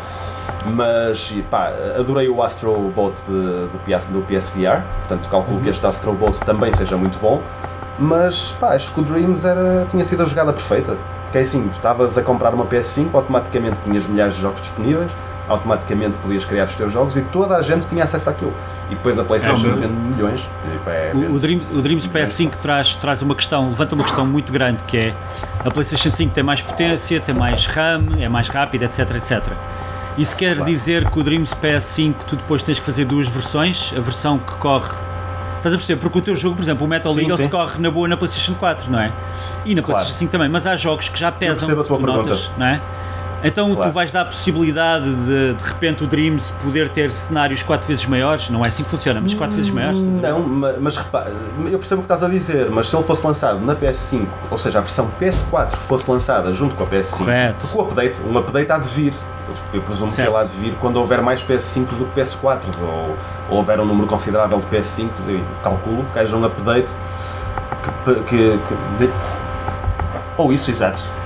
Mas, pá, adorei o Astro Bot de, do, PS, do PSVR. Portanto, calculo uhum. que este Astro Bot também seja muito bom. Mas, pá, acho que o Dreams era, tinha sido a jogada perfeita. Porque é assim, tu estavas a comprar uma PS5, automaticamente tinhas milhares de jogos disponíveis automaticamente podias criar os teus jogos e toda a gente tinha acesso àquilo. E depois a PlayStation é, vende milhões. Tipo, é, o, o, Dream, o Dreams PS5 traz, traz uma questão, levanta uma questão muito grande que é a PlayStation 5 tem mais potência, tem mais RAM, é mais rápida, etc, etc. Isso quer claro. dizer que o Dreams PS5 tu depois tens que fazer duas versões, a versão que corre Estás a perceber? Porque o teu jogo, por exemplo, o Metal League, se corre na boa na PlayStation 4, não é? E na PlayStation 5 também, mas há jogos que já pesam, a tua pergunta. Notas, não é? Então claro. tu vais dar a possibilidade de de repente o Dreams poder ter cenários 4 vezes maiores? Não é assim que funciona, mas 4 vezes maiores? Não, mas, mas repara, eu percebo o que estás a dizer, mas se ele fosse lançado na PS5, ou seja, a versão PS4 fosse lançada junto com a PS5, Correto. com o update, um update há de vir. Eu presumo certo. que ele há de vir quando houver mais PS5 do que PS4 ou, ou houver um número considerável de PS5, eu calculo que haja um update que, que, que de... ou isso, exato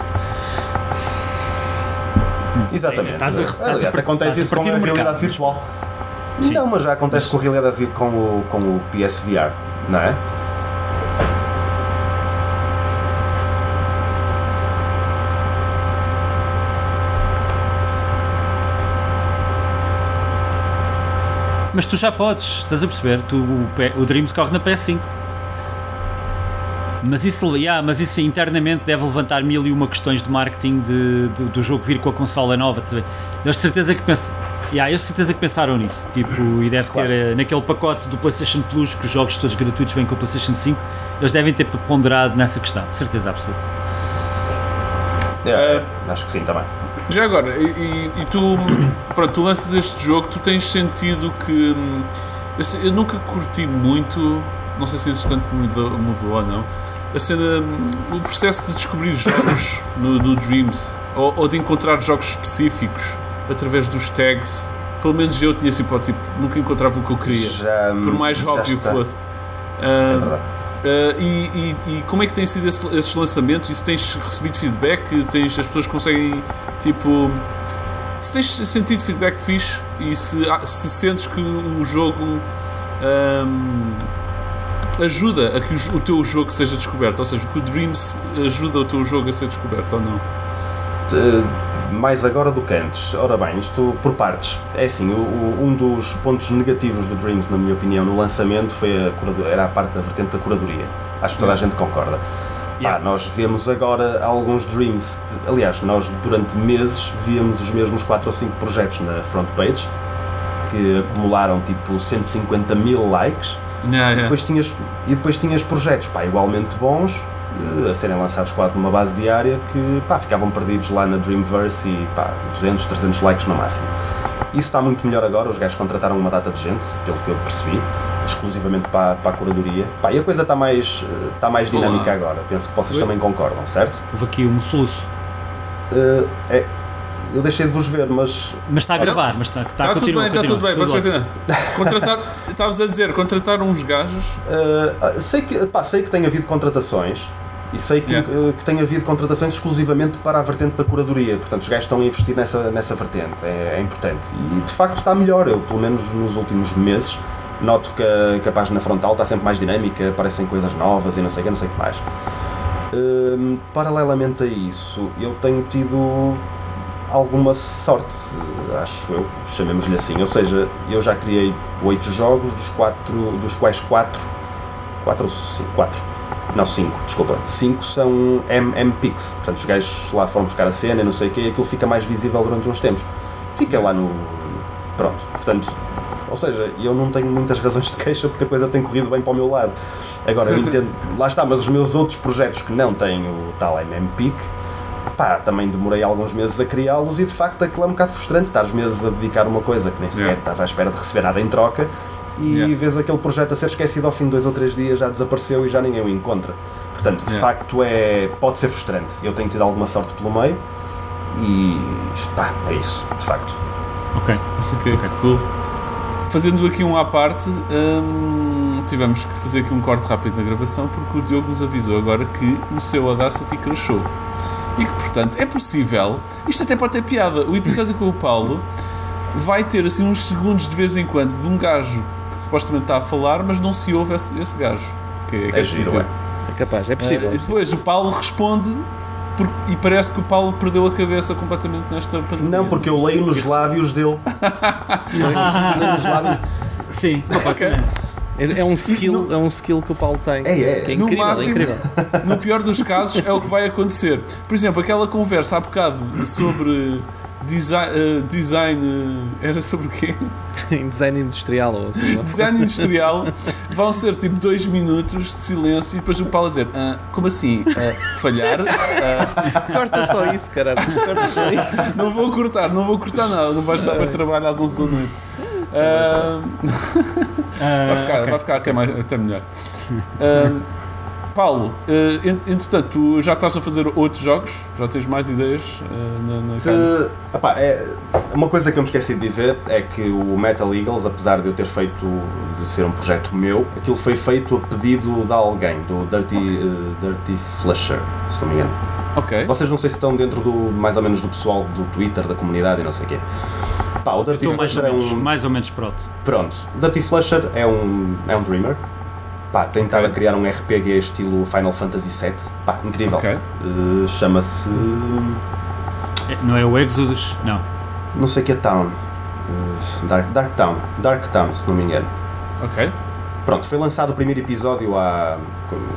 Exatamente. Estás a, estás Aliás, a, acontece isso com a realidade virtual. Sim. Não, mas já acontece com a realidade com o, com o PSVR, não é? Mas tu já podes, estás a perceber? Tu, o, o Dreams corre na PS5. Mas isso, yeah, mas isso internamente deve levantar mil e uma questões de marketing de, de do jogo vir com a consola nova. Eles de certeza que pensam. Yeah, de certeza que pensaram nisso. Tipo, e deve claro. ter eh, naquele pacote do PlayStation Plus que os jogos todos gratuitos vêm com o PlayStation 5. Eles devem ter ponderado nessa questão, certeza absoluta. É, uh, acho que sim também. Já agora, e, e, tu, pronto, tu lanças este jogo, tu tens sentido que. Hum, eu, eu nunca curti muito não sei se entretanto mudou, mudou ou não, a cena, o processo de descobrir jogos no, no Dreams ou, ou, de encontrar jogos específicos através dos tags. Pelo menos eu tinha assim, pô, tipo, nunca encontrava o que eu queria, já, por mais óbvio está. que fosse. Uh, uh, e, e, e, como é que têm sido esse, esses lançamentos? E se tens recebido feedback? Tens, as pessoas conseguem, tipo, se tens sentido feedback fixe e se, ah, se sentes que o jogo um, ajuda a que o, o, teu jogo seja descoberto, ou seja, que o Dreams ajuda o teu jogo a ser descoberto ou não? mais agora do que antes. Ora bem, isto por partes. É assim, o, o, um dos pontos negativos do Dreams, na minha opinião, no lançamento foi a, era a parte da vertente da curadoria. Acho que toda a gente concorda. Yeah. Pá, nós vemos agora alguns Dreams, aliás, nós durante meses víamos os mesmos 4 ou 5 projetos na front page que acumularam tipo 150 mil likes Yeah, yeah. Depois tinhas, e depois tinhas projetos pá, igualmente bons eh, a serem lançados quase numa base diária que pá, ficavam perdidos lá na Dreamverse e pá, 200, 300 likes no máximo. Isso está muito melhor agora, os gajos contrataram uma data de gente, pelo que eu percebi, exclusivamente para, para a curadoria. Pá, e a coisa está mais, eh, está mais dinâmica Olá. agora, penso que vocês Oi? também concordam, certo? Houve aqui um soluço. Uh, é, eu deixei de vos ver, mas. Mas está a gravar, mas está, está, está tudo bem, está tudo bem, podes continuar. Contratar, *laughs* estavas a dizer, contratar uns gajos. Uh, sei, que, pá, sei que tem havido contratações e sei que, yeah. uh, que tem havido contratações exclusivamente para a vertente da curadoria, portanto os gajos estão a investir nessa, nessa vertente, é, é importante. E de facto está melhor, eu pelo menos nos últimos meses noto que a, que a página frontal está sempre mais dinâmica, aparecem coisas novas e não sei o que, não sei o que mais. Uh, paralelamente a isso, eu tenho tido alguma sorte, acho eu, chamemos-lhe assim. Ou seja, eu já criei oito jogos, dos, quatro, dos quais quatro, quatro ou cinco, quatro, não, cinco, desculpa, cinco são MMPix, portanto os gajos lá foram buscar a cena e não sei o quê, e aquilo fica mais visível durante uns tempos. Fica lá no. Pronto, portanto, ou seja, eu não tenho muitas razões de queixa porque a coisa tem corrido bem para o meu lado. Agora, eu *laughs* entendo, lá está, mas os meus outros projetos que não têm o tal MMPIC, pá, também demorei alguns meses a criá-los e de facto aquilo é um bocado frustrante estar meses a dedicar uma coisa que nem sequer yeah. estás à espera de receber nada em troca e yeah. vês aquele projeto a ser esquecido ao fim de dois ou três dias, já desapareceu e já ninguém o encontra. Portanto, de yeah. facto, é, pode ser frustrante. Eu tenho tido alguma sorte pelo meio e pá, é isso, de facto. Ok, ok, okay. cool. Fazendo aqui um à parte, hum, tivemos que fazer aqui um corte rápido na gravação porque o Diogo nos avisou agora que o seu Audacity crashou. E que, portanto, é possível. Isto até pode ter piada. O episódio com o Paulo vai ter assim uns segundos de vez em quando de um gajo que supostamente está a falar, mas não se ouve esse, esse gajo. Que, é, que é, giro, é. é capaz, é possível. Uh, e depois o Paulo responde porque, e parece que o Paulo perdeu a cabeça completamente nesta pandemia. Não, porque eu leio nos lábios dele. *laughs* leio nos lábios. Sim, completamente. É, é um skill, no, é um skill que o Paulo tem. É, é. é incrível, no máximo, é incrível. *laughs* no pior dos casos, é o que vai acontecer. Por exemplo, aquela conversa há bocado sobre design, uh, design uh, era sobre o quê? *laughs* design industrial ou assim. design industrial *laughs* vão ser tipo dois minutos de silêncio e depois o Paulo a dizer ah, como assim? Uh, falhar? Corta só isso, caralho. Corta só isso. Não vou cortar, não vou cortar nada, não vais dar para trabalhar às 11 da noite. *laughs* Vai, ficar, okay. vai ficar até, mais, até melhor. Uh, Paulo, uh, entretanto, tu já estás a fazer outros jogos? Já tens mais ideias uh, na, na epá, é, Uma coisa que eu me esqueci de dizer é que o Metal Eagles, apesar de eu ter feito, de ser um projeto meu, aquilo foi feito a pedido de alguém, do Dirty, okay. uh, Dirty Flusher, se não me engano. Ok. Vocês não sei se estão dentro do, mais ou menos do pessoal do Twitter, da comunidade e não sei o quê. Pá, o Dirty Flusher é um. Mais ou menos pronto. Pronto. Dirty Flusher é um, é um dreamer. Pá, tem estado okay. a criar um RPG estilo Final Fantasy VII. Pá, incrível. Okay. Uh, Chama-se. É, não é o Exodus? Não. Não sei que é Town. Uh, Dark, Dark Town. Dark Town, se não me engano. Ok. Pronto, foi lançado o primeiro episódio há,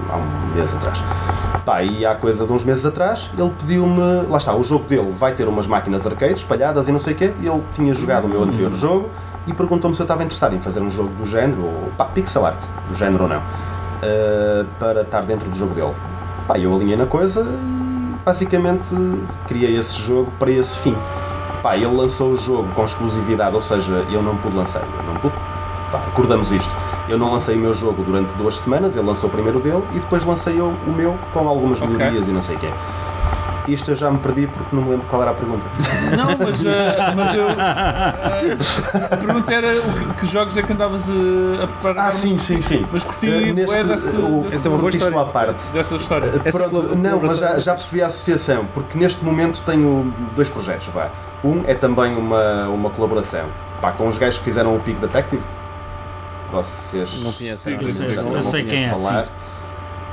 há um mês atrás. Pá, e há coisa de uns meses atrás, ele pediu-me. Lá está, o jogo dele vai ter umas máquinas arcade espalhadas e não sei o quê. Ele tinha jogado o meu anterior hum. jogo e perguntou-me se eu estava interessado em fazer um jogo do género, ou pá, pixel art, do género ou não, uh, para estar dentro do jogo dele. Pá, eu alinhei na coisa e basicamente criei esse jogo para esse fim. Pá, ele lançou o jogo com exclusividade, ou seja, eu não pude lançar, eu não pude. Pá, acordamos isto Eu não lancei o meu jogo durante duas semanas, ele lançou o primeiro dele e depois lancei eu o meu com algumas Ok. melhorias e não sei o quê. Isto eu já me perdi porque não me lembro qual era a pergunta. Não, mas, ah, mas eu. ah, a pergunta era o que, que jogos é que andavas ah, a preparar? Ah, sim, sim, sim. Mas curti Eh, neste- é desse, o- Essa é uma boa história. à parte. dessa história. Essa Pronto, não, mas já, já percebi a associação, porque neste momento tenho dois projetos, vá. Um é também uma, uma colaboração pá, com os gajos que fizeram o Peak Detective. Vocês Não conheço. Sim, não. sei- já eu não sei quem é, falar.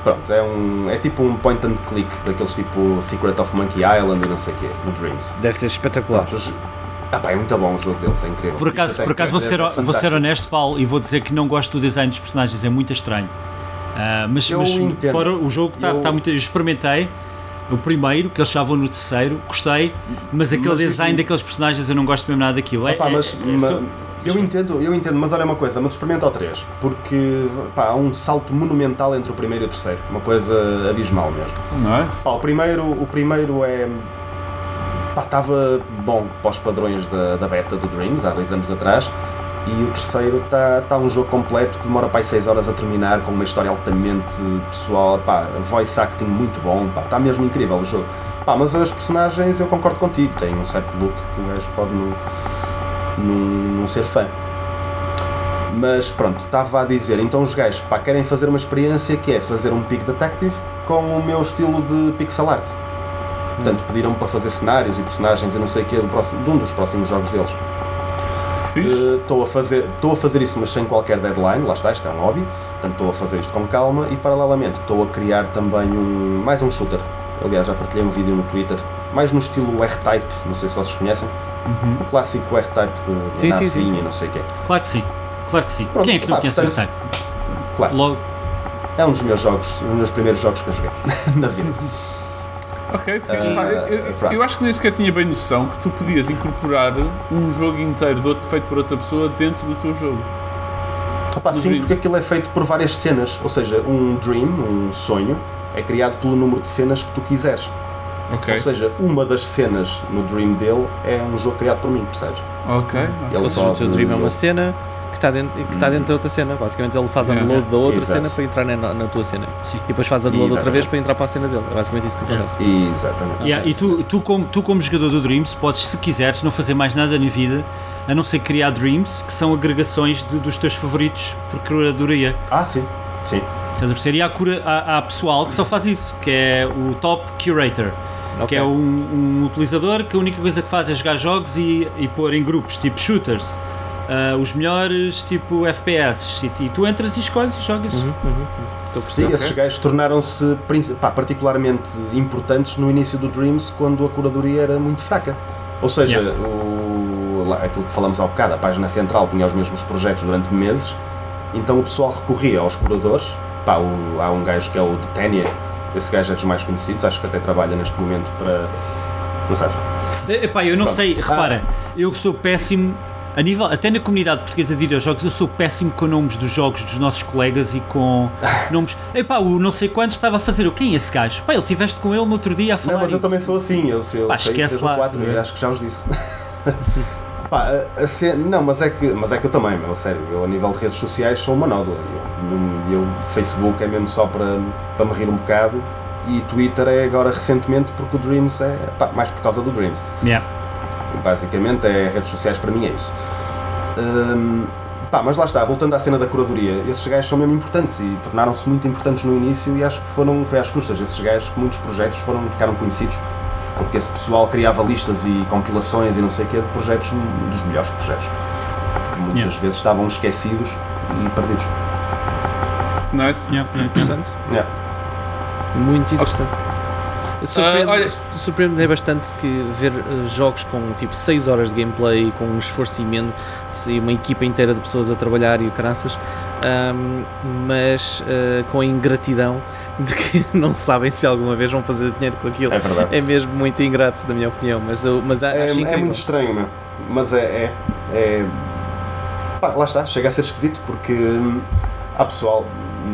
Pronto, é, um, é tipo um point and click, daqueles tipo Secret of Monkey Island e não sei o quê, no Dreams. Deve ser espetacular. Pronto, ah, pá, é muito bom o jogo deles, é incrível. Por acaso, por acaso vou, ser, é vou ser honesto, Paulo, e vou dizer que não gosto do design dos personagens, é muito estranho. Ah, mas Eu mas fora o jogo está Eu- tá muito. Eu experimentei o primeiro, que eles estavam no terceiro, gostei, mas aquele Mas design eu- daqueles personagens eu não gosto mesmo nada daquilo. É- Ah, pá, é- mas, é- ma- só- eu entendo, eu entendo, mas olha uma coisa, mas experimenta o 3, porque pá, há um salto monumental entre o primeiro e o terceiro, uma coisa abismal mesmo. Nice. Pá, o primeiro, o primeiro é estava bom para os padrões da, da beta do Dreams há dois anos atrás. E o terceiro está tá um jogo completo que demora para 6 horas a terminar, com uma história altamente pessoal, pá, voice acting muito bom, pá, está mesmo incrível o jogo. Pá, mas as personagens eu concordo contigo, tem um certo look que o gajo pode não, não, não ser fã. Mas pronto, estava a dizer, então os gajos pá, querem fazer uma experiência que é fazer um Peak Detective com o meu estilo de pixel art. Portanto, pediram-me para fazer cenários e personagens e não sei o que do próximo, de um dos próximos jogos deles. Eh, Estou a, fazer, estou a fazer isso, mas sem qualquer deadline, lá está, isto é um hobby, portanto estou a fazer isto com calma e paralelamente estou a criar também um, mais um shooter. Aliás, já partilhei um vídeo no Twitter, mais no estilo R-Type, não sei se vocês conhecem, o clássico R-Type de Sim, sim, sim, sim. e não sei o quê. Claro que sim, claro que sim. Pronto, Quem é que não pá, conhece portanto- Type? Claro, Logo, é um dos meus jogos, um dos meus primeiros jogos que eu joguei *laughs* na vida. Ok, fixe. Ah, pá, eu, eu- acho que nem sequer tinha bem noção que tu podias incorporar um jogo inteiro de outro, feito por outra pessoa dentro do teu jogo. Opa, sim, Dreams. porque aquilo é feito por várias cenas, ou seja, um dream, um sonho, é criado pelo número de cenas que tu quiseres. Ok. Ou seja, uma das cenas no dream dele é um jogo criado por mim, percebes? Ok. Ele Ou seja, o teu dream é uma cena que está dentro, que está dentro da outra cena. Basicamente ele faz Yeah. upload da outra Exato. cena para entrar na, na tua cena. Sim. E depois faz upload outra Exatamente. vez para entrar para a cena dele. É basicamente isso que acontece. Exatamente. Yeah, e tu, tu, como, tu, como jogador do Dreams, podes, se quiseres, não fazer mais nada na vida a não ser criar Dreams, que são agregações de- dos teus favoritos por curadoria. Ah, sim. Sim. Estás a perceber? E há, cura, há, há pessoal que só faz isso, que é o Top Curator. Que Ok. é um, um utilizador que a única coisa que faz é jogar jogos e, e pôr em grupos, tipo shooters, ah, os melhores, tipo FPS. E, e tu entras e escolhes e jogas. Uhum, uhum. Estou a Sim, perceber. esses gajos tornaram-se particularmente importantes no início do Dreams, quando a curadoria era muito fraca. Ou seja, Yeah. o, lá, aquilo que falamos há bocado, a página central tinha os mesmos projetos durante meses, então o pessoal recorria aos curadores. Pá, o- há um gajo que é o de Tenia, esse gajo é dos mais conhecidos, acho que até trabalha neste momento para. Não sabes? Epá, eu não Pronto. sei, repara, Ah. eu sou péssimo. A nível, até na comunidade portuguesa de videojogos, eu sou péssimo com nomes dos jogos dos nossos colegas e com *laughs* nomes. Epá, o não sei quantos estava a fazer o quem é esse gajo? Pá, ele tiveste com ele no outro dia a falar. Não, mas eu e- também sou assim, eu, eu Pá, sei esquece lá, quatro, ver? acho que já os disse. *laughs* Pá, a- não, mas é, que, mas é que eu também, meu, sério, eu a nível de redes sociais sou uma nódoa. Eu, eu, Facebook é mesmo só para, para me rir um bocado e Twitter é agora recentemente porque o Dreams é, pá, mais por causa do Dreams. Yeah. Basicamente, é, redes sociais para mim é isso. Hum, pá, mas lá está, voltando à cena da curadoria, esses gajos são mesmo importantes e tornaram-se muito importantes no início e acho que foram, foi às custas desses gajos que muitos projetos foram, ficaram conhecidos. Porque esse pessoal criava listas e compilações e não sei o quê de projetos, dos melhores projetos. Que muitas Yeah. vezes estavam esquecidos e perdidos. Nice. Yeah, yeah. Interessante. Yeah. Muito interessante. Eu surpreendo- Ah, olha- Surpreende bastante que ver eh, jogos com tipo 6 horas de gameplay, com um esforço imenso e uma equipa inteira de pessoas a trabalhar e o caraças, ahm, mas eh, com a ingratidão de que *laughs* não sabem se alguma vez vão fazer dinheiro com aquilo. É verdade. É mesmo muito ingrato, na minha opinião, mas, eu, mas É, acho é muito estranho, meu. Mas é. é, é- pá, lá está, chega a ser esquisito porque hum, há pessoal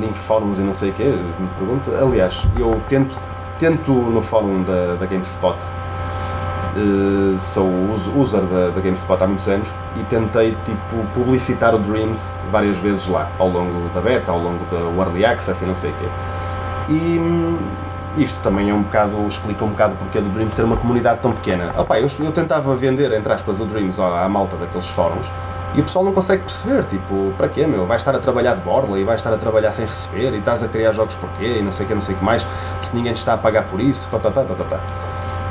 em fóruns e não sei o quê que me pergunta. Aliás, eu tento, tento no fórum da, da GameSpot Uh, sou user da, da GameSpot há muitos anos e tentei tipo publicitar o Dreams várias vezes lá, ao longo da beta, ao longo da Early Access e não sei o quê. E hum, isto também é um bocado, explica um bocado porque do Dreams ter uma comunidade tão pequena. Opa, eu, eu tentava vender, entre aspas, o Dreams à, à malta daqueles fóruns e o pessoal não consegue perceber, tipo, para quê, meu? Vais estar a trabalhar de borla e vais estar a trabalhar sem receber e estás a criar jogos porquê e não sei o que, não sei o que mais, se ninguém te está a pagar por isso, papapá.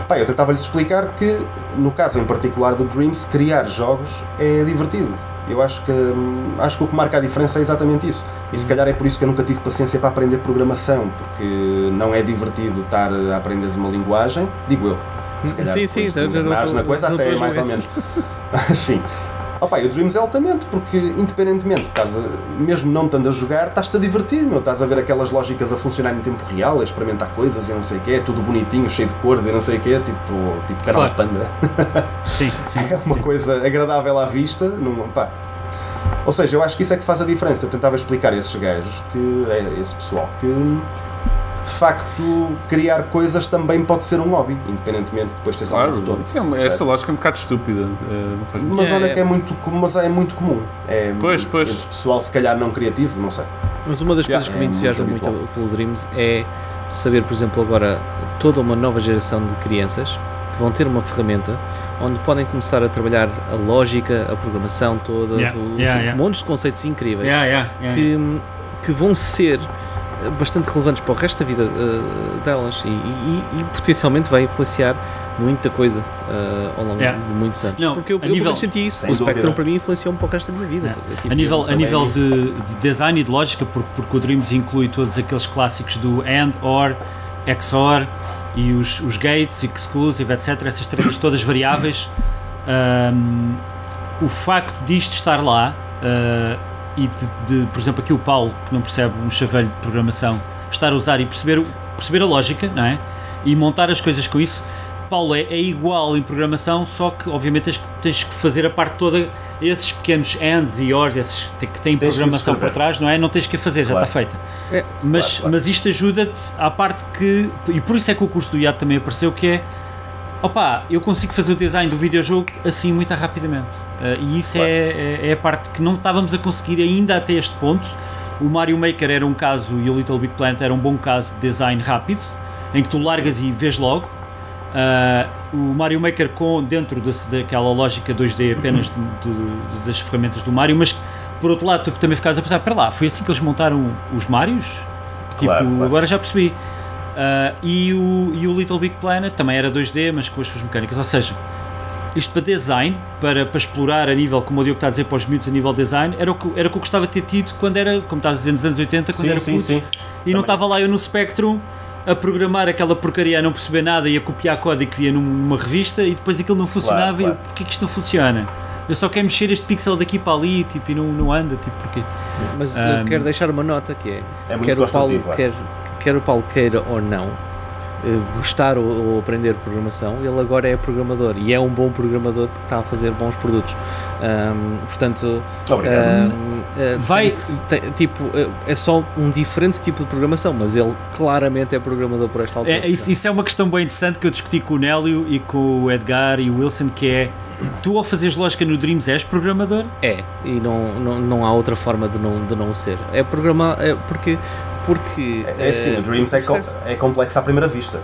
Pá, eu tentava-lhes explicar que, no caso em particular do Dreams, criar jogos é divertido. Eu acho que, hum, acho que o que marca a diferença é exatamente isso. E se calhar é por isso que eu nunca tive paciência para aprender programação, porque não é divertido estar a aprender uma linguagem, digo eu. Se calhar, sim, sim, já, na coisa até é mais ou menos. *laughs* sim. Opa, o Dreams é altamente, porque independentemente, estás a, mesmo não estando a jogar, estás-te a divertir, meu. Estás a ver aquelas lógicas a funcionar em tempo real, a experimentar coisas e não sei o quê, é tudo bonitinho, cheio de cores e não sei o quê, tipo, tipo canal claro. panda. Sim, *laughs* sim. É uma sim. coisa agradável à vista. Não, pá. Ou seja, eu acho que isso é que faz a diferença. Eu tentava explicar a esses gajos, que é esse pessoal, que de facto criar coisas também pode ser um hobby, independentemente de depois teres claro, algum Isso é, essa lógica é um bocado estúpida. É, mas olha que é muito, mas é muito comum. É, pois, pois. pessoal se calhar não criativo, não sei. Mas uma das yeah, coisas que me é entusiasma muito, muito pelo Dreams é saber, por exemplo, agora toda uma nova geração de crianças que vão ter uma ferramenta onde podem começar a trabalhar a lógica, a programação toda, yeah, tudo, yeah, yeah. um monte de conceitos incríveis que, que vão ser bastante relevantes para o resto da vida uh, delas e, e, e, potencialmente vai influenciar muita coisa uh, ao longo yeah. de muitos anos. Não, Porque eu, eu nível, senti isso. O Spectrum para mim influenciou-me para o resto da minha vida. Yeah. Dizer, tipo, a nível, a nível de, de, design e de lógica, porque, porque o Dreams inclui todos aqueles clássicos do AND, OR, XOR e os, os gates, exclusive, etc. Essas três todas variáveis. Um, o facto disto estar lá uh, e de, de, por exemplo, aqui o Paulo, que não percebe um chaveiro de programação, estar a usar e perceber, perceber a lógica, não é? E montar as coisas com isso. Paulo é, é igual em programação, só que obviamente tens, tens que fazer a parte toda, esses pequenos ands e ors, esses que têm tens programação por trás, não é? Não tens que fazer, claro. já está feita. É, mas, claro, claro. mas isto ajuda-te à parte que, e por isso é que o curso do IAD também apareceu, que é Opa, eu consigo fazer o design do videojogo assim muito rapidamente. Uh, e isso claro. é, é, é, a parte que não estávamos a conseguir ainda até este ponto. O Mario Maker era um caso e o Little Big Planet era um bom caso de design rápido, em que tu largas e vês logo. Uh, o Mario Maker com dentro desse, daquela lógica 2D apenas de, de, das ferramentas do Mario, mas por outro lado tu também ficas a pensar, para lá, foi assim que eles montaram os Marios? Tipo, claro, claro. agora já percebi. Uh, e, o, e o Little Big Planet também era 2D, mas com as suas mecânicas. Ou seja, isto para design, para, para explorar a nível, como o Diogo está a dizer para os miúdos a nível design, era o que, era o que eu gostava de ter tido quando era, como estás a dizer, nos anos 80, quando sim, era sim, puto, sim. E também. não estava lá eu no Spectrum a programar aquela porcaria a não perceber nada e a copiar código que via numa revista e depois aquilo não funcionava claro, claro. e eu, porquê que isto não funciona? Eu só quero mexer este pixel daqui para ali tipo, e não, não anda, tipo, porquê? Mas um, eu quero deixar uma nota que é, é quer o Paulo, quer, quer o Paulo queira ou não, gostar ou, ou, aprender programação, ele agora é programador e é um bom programador porque está a fazer bons produtos. Um, portanto, um, eh, vai tem, tipo é só um diferente tipo de programação, mas ele claramente é programador por esta altura. É, isso, isso, é uma questão bem interessante que eu discuti com o Nélio e com o Edgar e o Wilson, que é tu ao fazeres lógica no Dreams és programador? É, e não, não, não há outra forma de não, de não ser. É programar, é porque porque. É, é assim, o Dreams é, é complexo à primeira vista.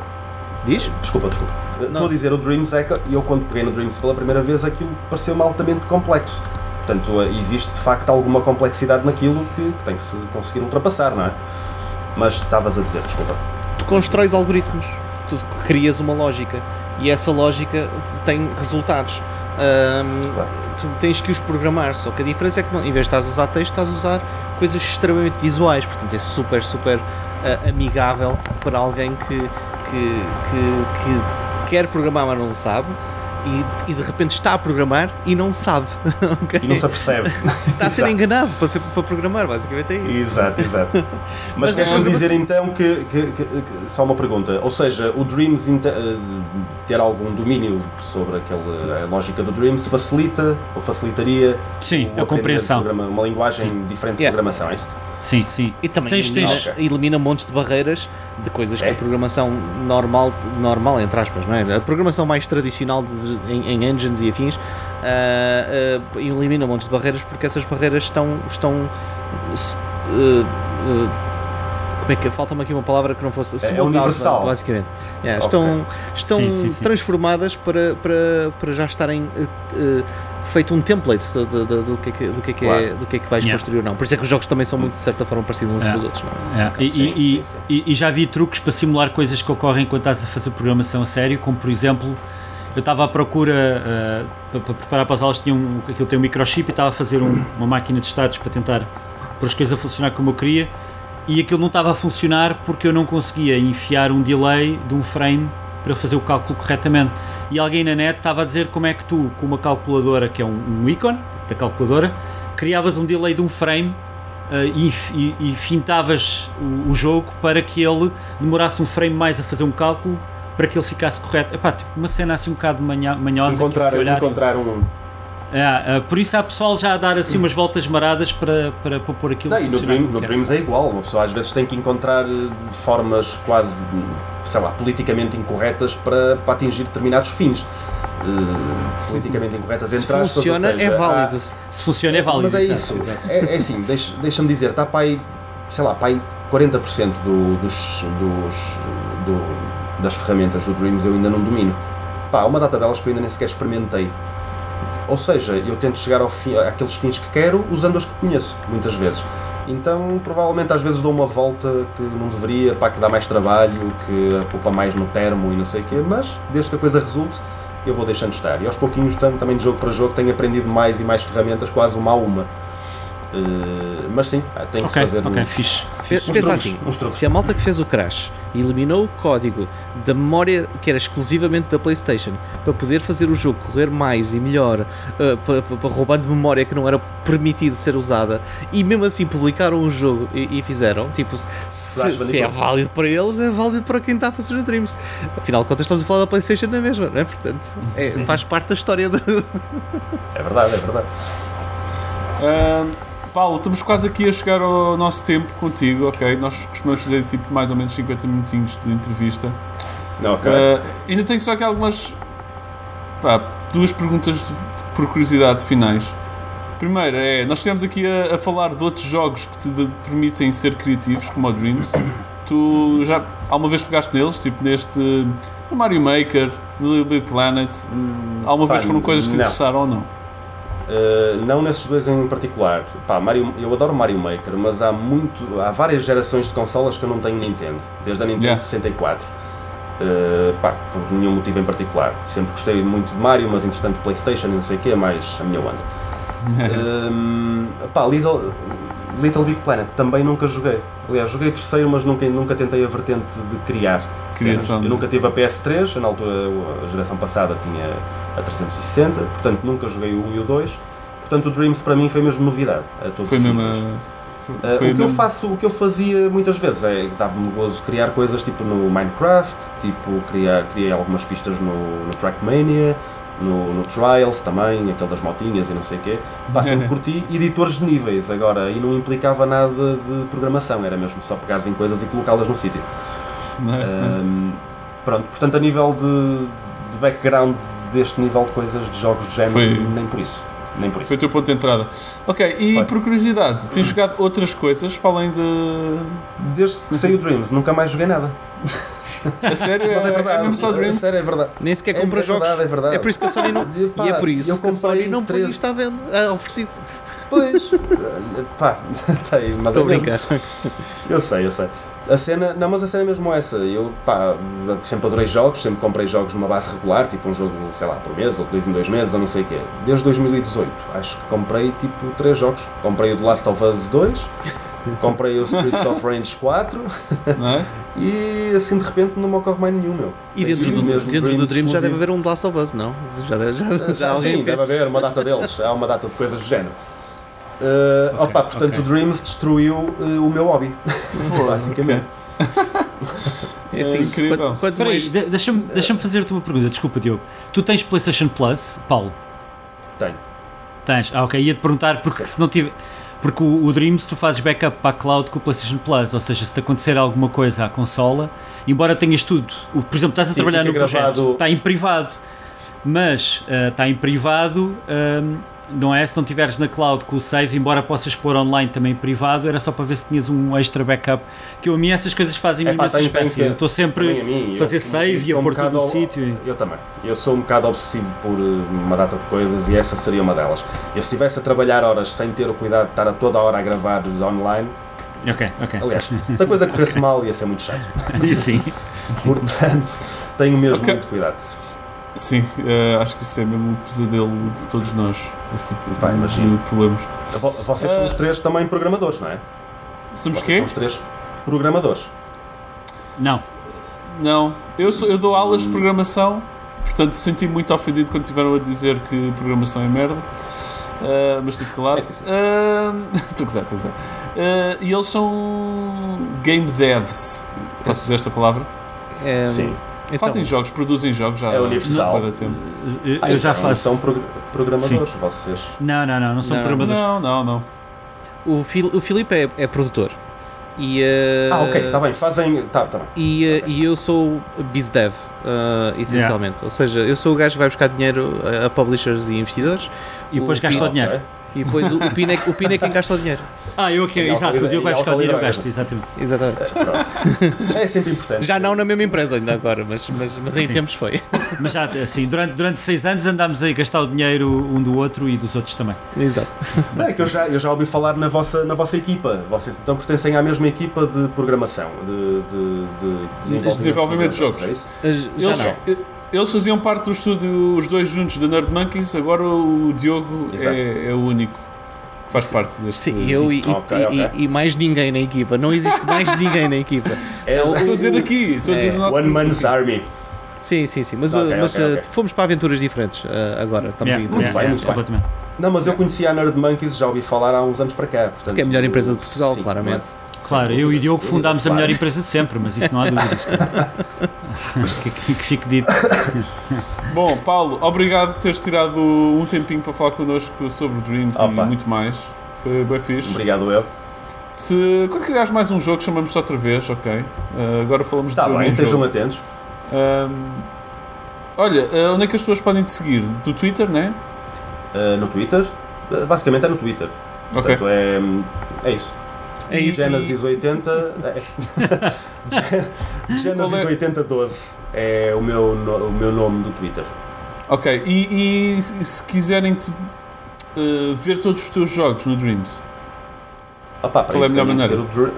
Diz? Desculpa, desculpa. Estou a dizer, o Dreams é. E eu, quando peguei no Dreams pela primeira vez, aquilo pareceu-me altamente complexo. Portanto, existe de facto alguma complexidade naquilo que, que tem que se conseguir ultrapassar, não é? Mas estavas a dizer, desculpa. Tu constróis algoritmos, tu crias uma lógica e essa lógica tem resultados. claro. Tu tens que os programar, só que a diferença é que em vez de estás a usar texto, estás a usar coisas extremamente visuais, portanto é super, super uh, amigável para alguém que, que, que, que quer programar mas não sabe e, e, de repente está a programar e não sabe. *laughs* okay? E não se apercebe. *laughs* está a ser enganado para, ser, para programar, basicamente é isso. Exato, exato. *laughs* Mas, Mas deixa-me dizer então que, que, que, Só uma pergunta. Ou seja, o Dreams eh, ter algum domínio sobre aquela, a lógica do Dreams facilita ou facilitaria Sim, a compreensão. Programa, uma linguagem Sim. diferente de yeah. programação, é isso? Sim, sim. E também Tens- elimina, tens- elimina montes de barreiras de coisas que É? a programação normal, normal entre aspas, não é? A programação mais tradicional de- em, em engines e afins ah, ah, elimina montes de barreiras porque essas barreiras estão. estão ah, como é que falta-me aqui uma palavra que não fosse smoothed out, universal. basicamente. Yeah, Ok. Estão, estão Sim, sim, sim. transformadas para, para, para já estarem feito um template de- de- de- do que é que, do que, é, que é, do que é que vais Yeah. construir ou não. Por isso é que os jogos também são muito de certa forma parecidos uns É. com os outros. Não? é? É, e, Sim, e- sim, sim. e- e já vi truques para simular coisas que ocorrem enquanto estás a fazer programação a sério, como por exemplo, eu estava à procura eh, para, para preparar para as aulas, tinha um, aquilo tem um microchip e estava a fazer um- uma máquina de estados para tentar pôr as coisas a funcionar como eu queria e aquilo não estava a funcionar porque eu não conseguia enfiar um delay de um frame para fazer o cálculo corretamente. E alguém na net estava a dizer como é que tu, com uma calculadora que é um, um ícone da calculadora, criavas um delay de um frame Uh, e, e, e fintavas o, o jogo para que ele demorasse um frame mais a fazer um cálculo para que ele ficasse correto. Epá, tipo, uma cena assim um bocado manha, manhosa Encontrar, olhar. encontrar um. É, uh, por isso há pessoal já a dar assim umas voltas maradas para, para, para pôr aquilo a e no, Dream, no quer. Dreams é igual, uma pessoa às vezes tem que encontrar eh, formas quase, sei lá, politicamente incorretas para, para atingir determinados fins. Eh, politicamente incorretas Se entre aspas, ou funciona, seja, é há- válido. Se funciona é válido. Mas é isso, exato. é, é assim, deixa- deixa-me dizer, está para aí, sei lá, para aí 40% do, dos, dos, do- das ferramentas do Dreams eu ainda não domino. Pá, há uma data delas que eu ainda nem sequer experimentei. Ou seja, eu tento chegar ao fim, àqueles fins que quero usando as que conheço, muitas vezes. Então, provavelmente, às vezes dou uma volta que não deveria, pá, que dá mais trabalho, que poupa mais no termo e não sei o quê, mas desde que a coisa resulte, eu vou deixando estar. E aos pouquinhos, tam- também de jogo para jogo, tenho aprendido mais e mais ferramentas, quase uma a uma. Eh, mas sim, tem que se Ok, fazer ok, uns- fixe. Fe- Pensa truques, assim, se a malta que fez o Crash eliminou o código da memória que era exclusivamente da Playstation para poder fazer o jogo correr mais e melhor, uh, para, para, para roubar de memória que não era permitido ser usada, e mesmo assim publicaram o jogo e, e fizeram, tipo, se, se é válido para eles, é válido para quem está a fazer o Dreams. Afinal de contas estamos a falar da Playstation na mesma, não é? Portanto, é, *laughs* faz parte da história da... É verdade, é verdade. Ahm, Paulo, estamos quase aqui a chegar ao nosso tempo contigo, ok? Nós costumamos fazer tipo mais ou menos 50 minutinhos de entrevista. Ok. Ah, ainda tenho só aqui algumas pá, duas perguntas de- por curiosidade finais. Primeiro é, nós estivemos aqui a, a falar de outros jogos que te de- permitem ser criativos, como o Dreams. Tu já alguma vez pegaste neles, tipo neste no Mario Maker, no Little Big Planet? Alguma pá, vez foram coisas que te interessaram ou não? Uh, não nesses dois em particular. Pá, Mario, eu adoro Mario Maker, mas há muito, há várias gerações de consolas que eu não tenho Nintendo, desde a Nintendo Yeah. 64. Uh, pá, por nenhum motivo em particular. Sempre gostei muito de Mario, mas entretanto PlayStation e não sei o que é mais a minha onda. um, pá, Little, Little Big Planet também nunca joguei. Aliás, joguei terceiro, mas nunca, nunca tentei a vertente de criar. Criação. Eu nunca tive a PS3, eu, na altura a geração passada tinha a 360, portanto nunca joguei o 1 e o 2. Portanto, o Dreams para mim foi mesmo novidade. Foi mesmo. Uh, o que eu faço, o que eu fazia muitas vezes é dava-me gozo criar coisas tipo no Minecraft, tipo criar, criei algumas pistas no, no Trackmania, no, no Trials também, aquele das motinhas e não sei o quê. Pá, sempre curti editores de níveis agora e não implicava nada de programação, era mesmo só pegares em coisas e colocá-las no sítio. Nice, nice. Um, pronto, portanto a nível de, de background deste nível de coisas, de jogos de género, Foi- nem por isso. Nem por isso. Foi o teu ponto de entrada. Ok, e Foi. por curiosidade, tens jogado outras coisas para além de. Desde que saiu Dreams, nunca mais joguei nada. A sério? *laughs* Mas é É, verdade. é mesmo só é Dreams? sério, é verdade. Nem sequer É- compra é jogos. verdade, é verdade. É por isso que a Sony não... *laughs* E, pá, e é por isso eu que a Sony comprei não põe três- isto à venda, ah, oferecido. Pois, *laughs* pá, tá aí, mas Estou é a mesmo. brincar. Eu sei, eu sei. A cena, não, mas a cena é mesmo essa. Eu, pá, sempre adorei jogos, sempre comprei jogos numa base regular, tipo um jogo, sei lá, por mês, ou dois em dois meses, ou não sei o quê. Desde 2018, acho que comprei, tipo, três jogos. Comprei o The Last of Us 2, *laughs* comprei o Streets of Rage 4, Nice. *laughs* e assim, de repente, não me ocorre mais nenhum, meu. E dentro, do, mesmo dentro do Dream já deve haver um The Last of Us, não? Já, deve- já, já, Já, alguém sim, deve haver uma data deles, há uma data de coisas do género. Uh, Ok, opa, portanto, ok. o Dreams destruiu uh, o meu hobby. *laughs* Basicamente. É assim, É incrível. Quanto, quanto Espera aí, mais... de- deixa-me deixa fazer-te uma pergunta, desculpa Diogo. Tu tens PlayStation Plus, Paulo? Tenho. Tens, ah ok, ia-te perguntar porque se não tiver. Porque o, o, Dreams tu fazes backup para a cloud com o PlayStation Plus, ou seja, se te acontecer alguma coisa à consola, embora tenhas tudo, por exemplo, estás a Sim, trabalhar no gravado. projeto, está em privado, mas uh, está em privado. Um, não é? Se não tiveres na cloud com o save, embora possas pôr online também privado, era só para ver se tinhas um extra backup. Que eu a mim essas coisas fazem-me é, essa espécie. Eu estou sempre a fazer eu, save e a pôr tudo no sítio. Eu também. Eu sou um bocado obsessivo por eh, uma data de coisas e essa seria uma delas. Eu se estivesse a trabalhar horas sem ter o cuidado de estar a toda a hora a gravar online. Ok, ok. Aliás, se a coisa corresse mal ia ser muito chato. *laughs* Sim. *laughs* Portanto, tenho mesmo okay. muito cuidado. Sim, uh, acho que isso é mesmo um pesadelo de todos nós, esse tipo de, Bem, de problemas. Vocês são os eh, três também programadores, não é? Somos quê? São os três programadores. Não. Não, eu, sou, eu dou aulas de programação, portanto senti muito ofendido quando tiveram a dizer que programação é merda. Uh, mas tive calado. *laughs* Estou uh, a gozar, estou a gozar. E eles são game devs. Posso dizer esta palavra? É, Sim. Então, Fazem jogos, produzem jogos já. É universal. Eu, eu já faço. São programadores, Sim. vocês. Não, não, não, não são não. programadores. Não, não, não. O, Fil o Filipe é, é produtor. E, uh, ah, ok, está bem, fazem. Tá, tá bem. E, uh, e eu sou BizDev, uh, essencialmente. Yeah. Ou seja, eu sou o gajo que vai buscar dinheiro a, publishers e investidores. E depois gasta o dinheiro. Okay. E depois o, o, Pino é, o Pino é quem gasta o dinheiro. Ah, eu aqui, exato, o Diogo vai buscar o dinheiro e eu gasto, exatamente. Exatamente. É, é sempre importante. *laughs* Já não na mesma empresa ainda agora, mas, mas, mas em Sim. tempos foi. *laughs* Mas já, assim, durante, durante seis anos andámos a gastar o dinheiro um do outro e dos outros também. Exato. É que eu já, eu já ouvi falar na vossa, na vossa equipa. Vocês então pertencem à mesma equipa de programação, de, de, de desenvolvimento, de jogos. É isso? Já Eles, não. Eles faziam parte do estúdio, os dois juntos, da Nerd Monkeys, agora o Diogo é, é, o único que faz parte deste. Sim, eu e, okay, e, okay. e, mais ninguém na equipa. Não existe mais *laughs* ninguém na equipa. É, estou a dizer aqui, estou a dizer é. do nosso One Man's Army. Sim, sim, sim. Mas, okay, mas uh, fomos para aventuras diferentes uh, agora. Estamos yeah, aí. Muito bem, muito bem. Não, mas eu conhecia a Nerd Monkeys, já ouvi falar há uns anos para cá. Portanto, que é a melhor empresa de Portugal, sim, claramente. Claro, eu e o Diogo fundámos a melhor empresa de sempre, mas isso não há dúvidas. *laughs* que, que, que fique dito. Bom, Paulo, obrigado por teres tirado um tempinho para falar connosco sobre Dreams Opa. e muito mais. Foi bem fixe. Obrigado, eu. Se, quando criares mais um jogo, chamamos-te outra vez, ok? Uh, agora falamos tá de jogo bem, estejam atentos. olha, uh, onde é que as pessoas podem te seguir? Do Twitter, né? Uh, no Twitter? Basicamente é no Twitter. Ok. Portanto, é, é isso. É isso. Genesis 80. É. *laughs* Genesis é? 8012 é o meu, o meu nome do Twitter. Ok, e, e se quiserem -te, uh, ver todos os teus jogos no Dreams? Opa, Qual é a melhor maneira? Uh,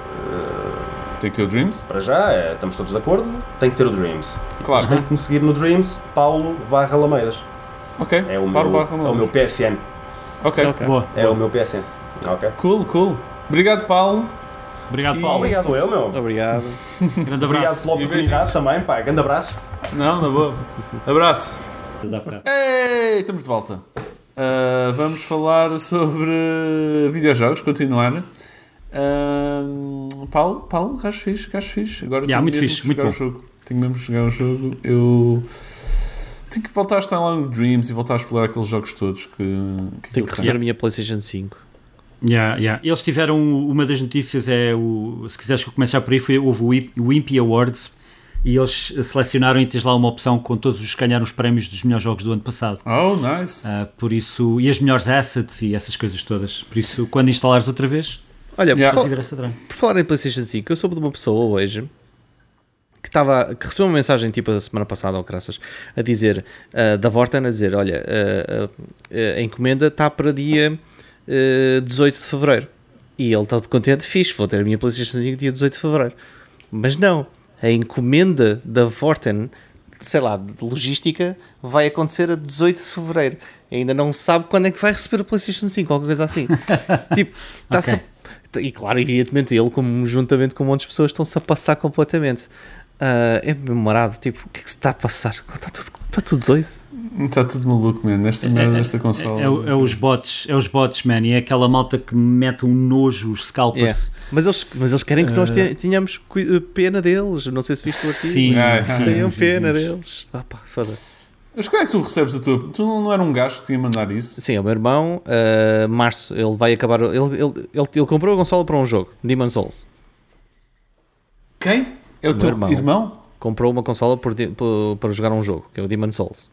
tem que ter o Dreams? Para já, é, estamos todos de acordo, tem que ter o Dreams. Claro. tem que me seguir no Dreams, Paulo barra Lameiras. Ok, é o, Paulo meu, barra é o meu PSN. Ok, okay. Boa. É Boa. o meu PSN. Ok. Cool, cool. Obrigado, Paulo. Obrigado, Paulo. Obrigado eu, meu. Obrigado. Grande abraço. Obrigado pela oportunidade também, pá. Grande abraço. Não, na boa. Abraço. Ei, estamos de volta. Uh, vamos falar sobre videojogos, continuar. Uh, Paulo, Paulo, gajo fixe, gajo fixe. Agora yeah, tenho muito mesmo fixe, que jogar muito o jogo. Tenho mesmo que jogar o jogo. Eu tenho que voltar a estar lá no Dreams e voltar a explorar aqueles jogos todos que. que tenho que receber a minha PlayStation 5. Yeah, yeah. Eles tiveram uma das notícias, é o, se quiseres que eu comece já por aí, foi, houve o Wimpy Awards e eles selecionaram e tens lá uma opção com todos os que ganharam os prémios dos melhores jogos do ano passado. Oh, nice! Uh, por isso, e as melhores assets e essas coisas todas. Por isso, quando instalares outra vez, olha, yeah. por, fal por falar em PlayStation 5, eu soube de uma pessoa hoje que, estava, que recebeu uma mensagem tipo a semana passada, ou graças, a dizer uh, da Vorten a dizer: Olha, uh, a encomenda está para dia 18 eh, de Fevereiro. E ele está contente, fixe, vou ter a minha PlayStation 5 dia 18 de Fevereiro. Mas não, a encomenda da Vorten, sei lá, de logística, vai acontecer a 18 de Fevereiro. Ainda não sabe quando é que vai receber a PlayStation 5, alguma coisa assim. *laughs* tipo, está-se okay. a... E claro, evidentemente, ele, como, juntamente com um monte de pessoas, estão-se a passar completamente. Uh, é memorado, tipo, o que é que se está a passar? Está tudo, está tudo doido. Está tudo maluco, man. Nesta merda, nesta consola. É, é, é, os bots, é os bots, man. E é aquela malta que mete um nojo, os scalpers. Yeah. Mas, eles, mas eles querem que nós uh, tenhamos pena deles. Não sei se o artigo. Sim, Tenham pena deles. Ah, pá, foda-se. Mas como é que tu recebes a tua. Tu não, não era um gajo que tinha mandar isso? Sim, é o meu irmão. Uh, março, ele vai acabar. Ele, ele, ele, ele comprou a consola para um jogo, Demon Souls. Quem? É o, O teu meu irmão? irmão. Comprou uma consola por, por- para jogar um jogo, que é o Demon Souls.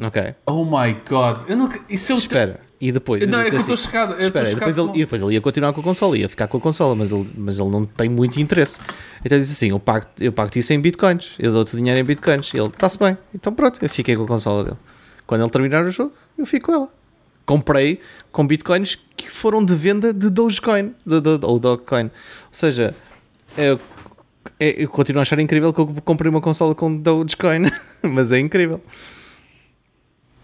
Ok. Oh my god. Eu nunca. Isso é o. Espera. E depois. Não, eu é que eu estou chocado. Eu Espera, depois, chocado. ele, e depois ele ia continuar com a consola, ia ficar com a consola, mas ele, mas ele não tem muito interesse. Então ele disse assim: Eu pago, eu pago isso em bitcoins, eu dou-te o dinheiro em bitcoins. E ele, está-se bem. Então pronto, eu fiquei com a consola dele. Quando ele terminar o jogo, eu fico com ela. Comprei com bitcoins que foram de venda de Dogecoin, de, de, ou Dogecoin. Ou seja, eu, eu continuo a achar incrível que eu comprei uma consola com Dogecoin, *laughs* mas é incrível.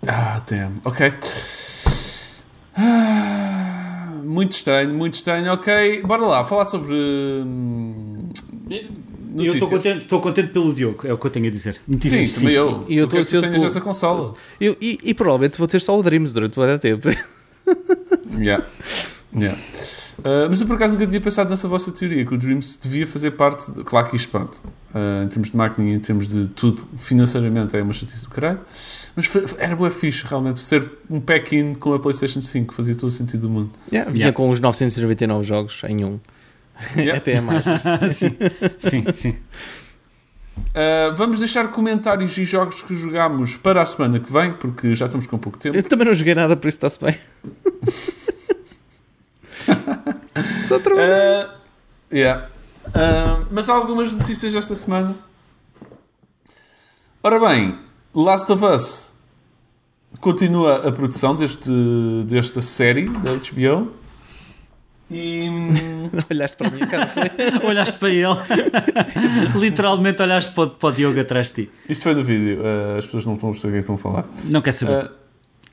Ah, damn. Ok. Ah, Muito estranho, muito estranho. Ok, bora lá, falar sobre. hum, Eu estou contente, estou contente pelo Diogo, é o que eu tenho a dizer. Sim, Notícias, também eu. E eu estou que tu ansioso tenhas pelo- essa consola. Eu- e, e provavelmente vou ter só o Dreams durante muito tempo. Yeah. *laughs* Yeah. Uh, mas eu por acaso nunca tinha pensado nessa vossa teoria, que o Dreams devia fazer parte. de- claro que isto, pronto, uh, em termos de máquina e em termos de tudo, financeiramente é uma chatice do caralho, mas foi- era boa fixe realmente ser um pack-in com a PlayStation 5, fazia todo o sentido do mundo. Yeah, vinha Yeah. com os 999 jogos em um. Yeah. *laughs* Até é mais. mas- *laughs* sim, sim, sim. Uh, vamos deixar comentários e jogos que jogámos para a semana que vem, porque já estamos com pouco tempo. Eu também não joguei nada, por isso está-se bem. *laughs* Só trabalho. Uh, yeah. Uh, mas há algumas notícias esta semana. Ora bem, Last of Us continua a produção deste, desta série da HBO. E *laughs* Olhaste para mim, cara. Foi. *laughs* Olhaste para ele, *laughs* literalmente olhaste para, o- para o Diogo atrás de ti. isto foi no vídeo, uh, as pessoas não estão a perceber o que é que estão a falar. Não quer saber. Uh,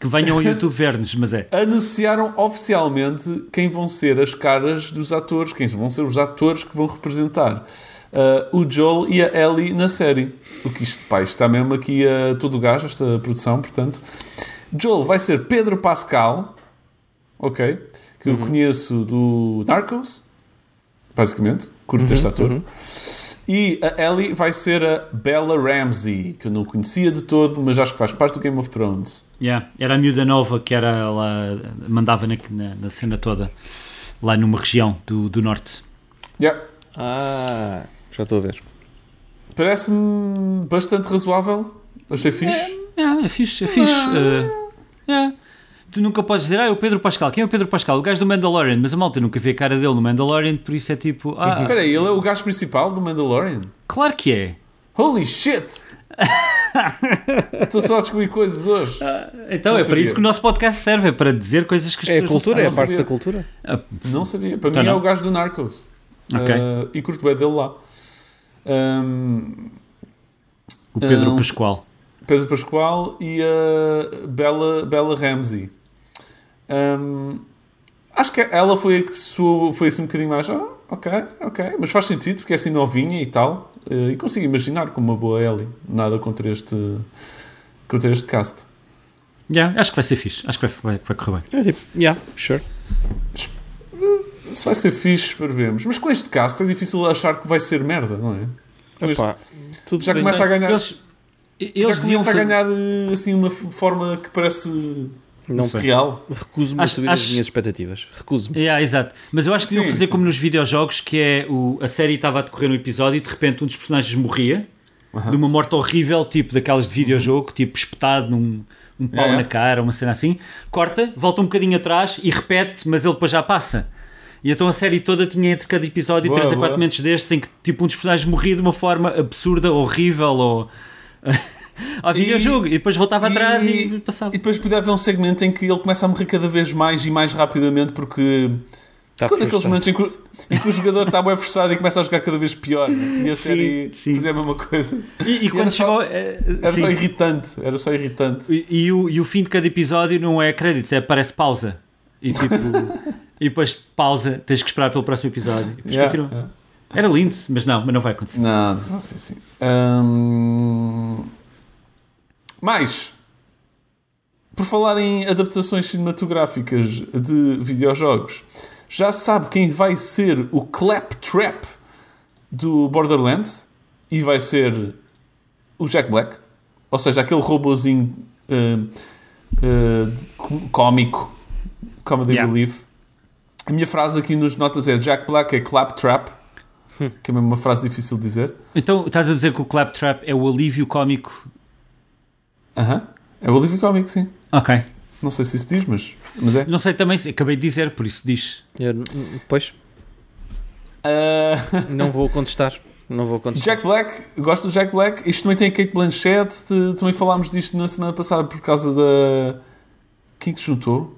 que venham ao *laughs* YouTube ver-nos, mas é. anunciaram oficialmente quem vão ser as caras dos atores, quem vão ser os atores que vão representar uh, o Joel e a Ellie na série. O que isto, pá, isto está mesmo aqui a todo o gás, esta produção, portanto. Joel vai ser Pedro Pascal, ok? Que eu conheço do Narcos, basicamente, curto este ator. E a Ellie vai ser a Bella Ramsey, que eu não conhecia de todo, mas acho que faz parte do Game of Thrones. Yeah. Era a miúda nova que era lá, mandava na, na, na cena toda, lá numa região do, do norte. Yeah. Ah, já estou a ver. Parece-me bastante razoável. Achei fixe. É, é fixe, é fixe. Uh, é. Tu nunca podes dizer, ah, é o Pedro Pascal. Quem é o Pedro Pascal? O gajo do Mandalorian. Mas a malta nunca vê a cara dele no Mandalorian, por isso é tipo, ah, Espera aí, ele é o gajo principal do Mandalorian? claro que é. Holy shit! *laughs* Estou só a descobrir coisas hoje. Então Não é para sabia. isso que o nosso podcast serve, é para dizer coisas que as É a pessoas cultura, é não a sabem. parte sabia. da cultura. Não sabia. Para Então mim é não. o gajo do Narcos. Ok. Uh, e curto bem dele lá. Um, O Pedro Ah, Pascoal. Pedro Pascoal e a Bella, Bella Ramsey. Um, acho que ela foi a que soou, foi assim um bocadinho mais. "Ah, ok, ok. Mas faz sentido porque é assim novinha e tal. Uh, e consigo imaginar como uma boa Ellie. Nada contra este, contra este cast. Yeah, acho que vai ser fixe. Acho que vai, vai, vai correr bem. É tipo, yeah, sure. Se vai ser fixe, veremos. Mas com este cast é difícil achar que vai ser merda, não é? Com este- já bem. começa a ganhar. Eles, eles já começa a ganhar assim uma forma que parece Não real. Recuso-me a Acho- subir as acho- minhas expectativas. Recuso-me. Yeah, exato. Mas eu acho que deviam fazer sim. como nos videojogos, que é o, a série estava a decorrer no episódio e de repente um dos personagens morria de uma morte horrível, tipo daquelas de videojogo, tipo espetado num um pau É. na cara, uma cena assim. Corta, volta um bocadinho atrás e repete, mas ele depois já passa. E então a série toda tinha entre cada episódio Boa, 3 a 4 boa. momentos destes em que tipo um dos personagens morria de uma forma absurda, horrível ou. *laughs* ao videojogo e depois voltava atrás e, passava. E depois podia haver um segmento em que ele começa a morrer cada vez mais e mais rapidamente porque Tá quando aqueles momentos em que, em que o jogador está bem frustrado e começa a jogar cada vez pior e a Sim, série sim. fazia a mesma coisa. E, e quando era só- chegou. eh, Era sim. só irritante, era só irritante. E, e o, e o fim de cada episódio não é créditos, é parece pausa. E tipo. *laughs* e depois pausa, tens que esperar pelo próximo episódio. E depois Yeah, continua. yeah. Era lindo, mas não, mas não vai acontecer. Não, não sei assim. Hum, Mais, por falar em adaptações cinematográficas de videojogos, já sabe quem vai ser o Claptrap do Borderlands? E vai ser o Jack Black. ou seja, aquele robozinho uh, uh, cómico, comedy Yeah. relief. A minha frase aqui nos notas é Jack Black é claptrap, que é mesmo uma frase difícil de dizer. Então estás a dizer que o Claptrap é o alívio cómico. Aham. É o alívio cómico, sim. Ok. Não sei se isso diz, mas, mas é. Não sei também, se- acabei de dizer, por isso diz. Eu, pois, Ah, não vou contestar. Não vou contestar. Jack Black, gosto do Jack Black. Isto também tem a Kate Blanchett. te- Também falámos disto na semana passada por causa da. Quem que se juntou?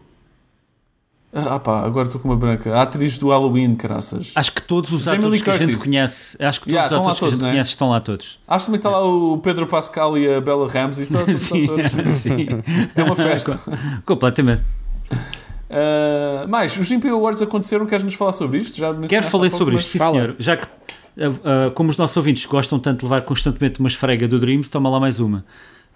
Ah pá, agora estou com uma branca. A atriz do Halloween, caraças. Acho que todos os Jamie atores que a gente conhece, acho que todos Yeah, os estão lá atores que a todos, gente né? conhece estão lá todos. Acho que também está lá o Pedro Pascal e a Bella Ramsey. Estão todos *laughs* Sim, atores. *laughs* sim. É uma festa. *laughs* Completamente. Ah, mais, os Gympie Awards aconteceram. Queres-nos falar sobre isto? Já Quero falar sobre isto, sim senhor. Já que, uh, uh, como os nossos ouvintes gostam tanto de levar constantemente uma esfrega do Dreams, toma lá mais uma.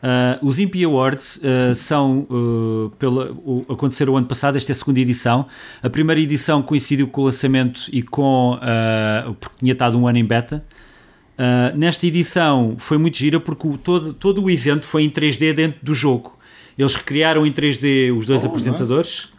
Uh, os Impi Awards uh, são, uh, pela, o, aconteceram o ano passado, esta é a segunda edição. A primeira edição coincidiu com o lançamento e com, porque tinha estado um ano em beta. Nesta edição foi muito gira porque o- todo, todo o evento foi em 3D dentro do jogo. Eles recriaram em 3D os dois Oh, apresentadores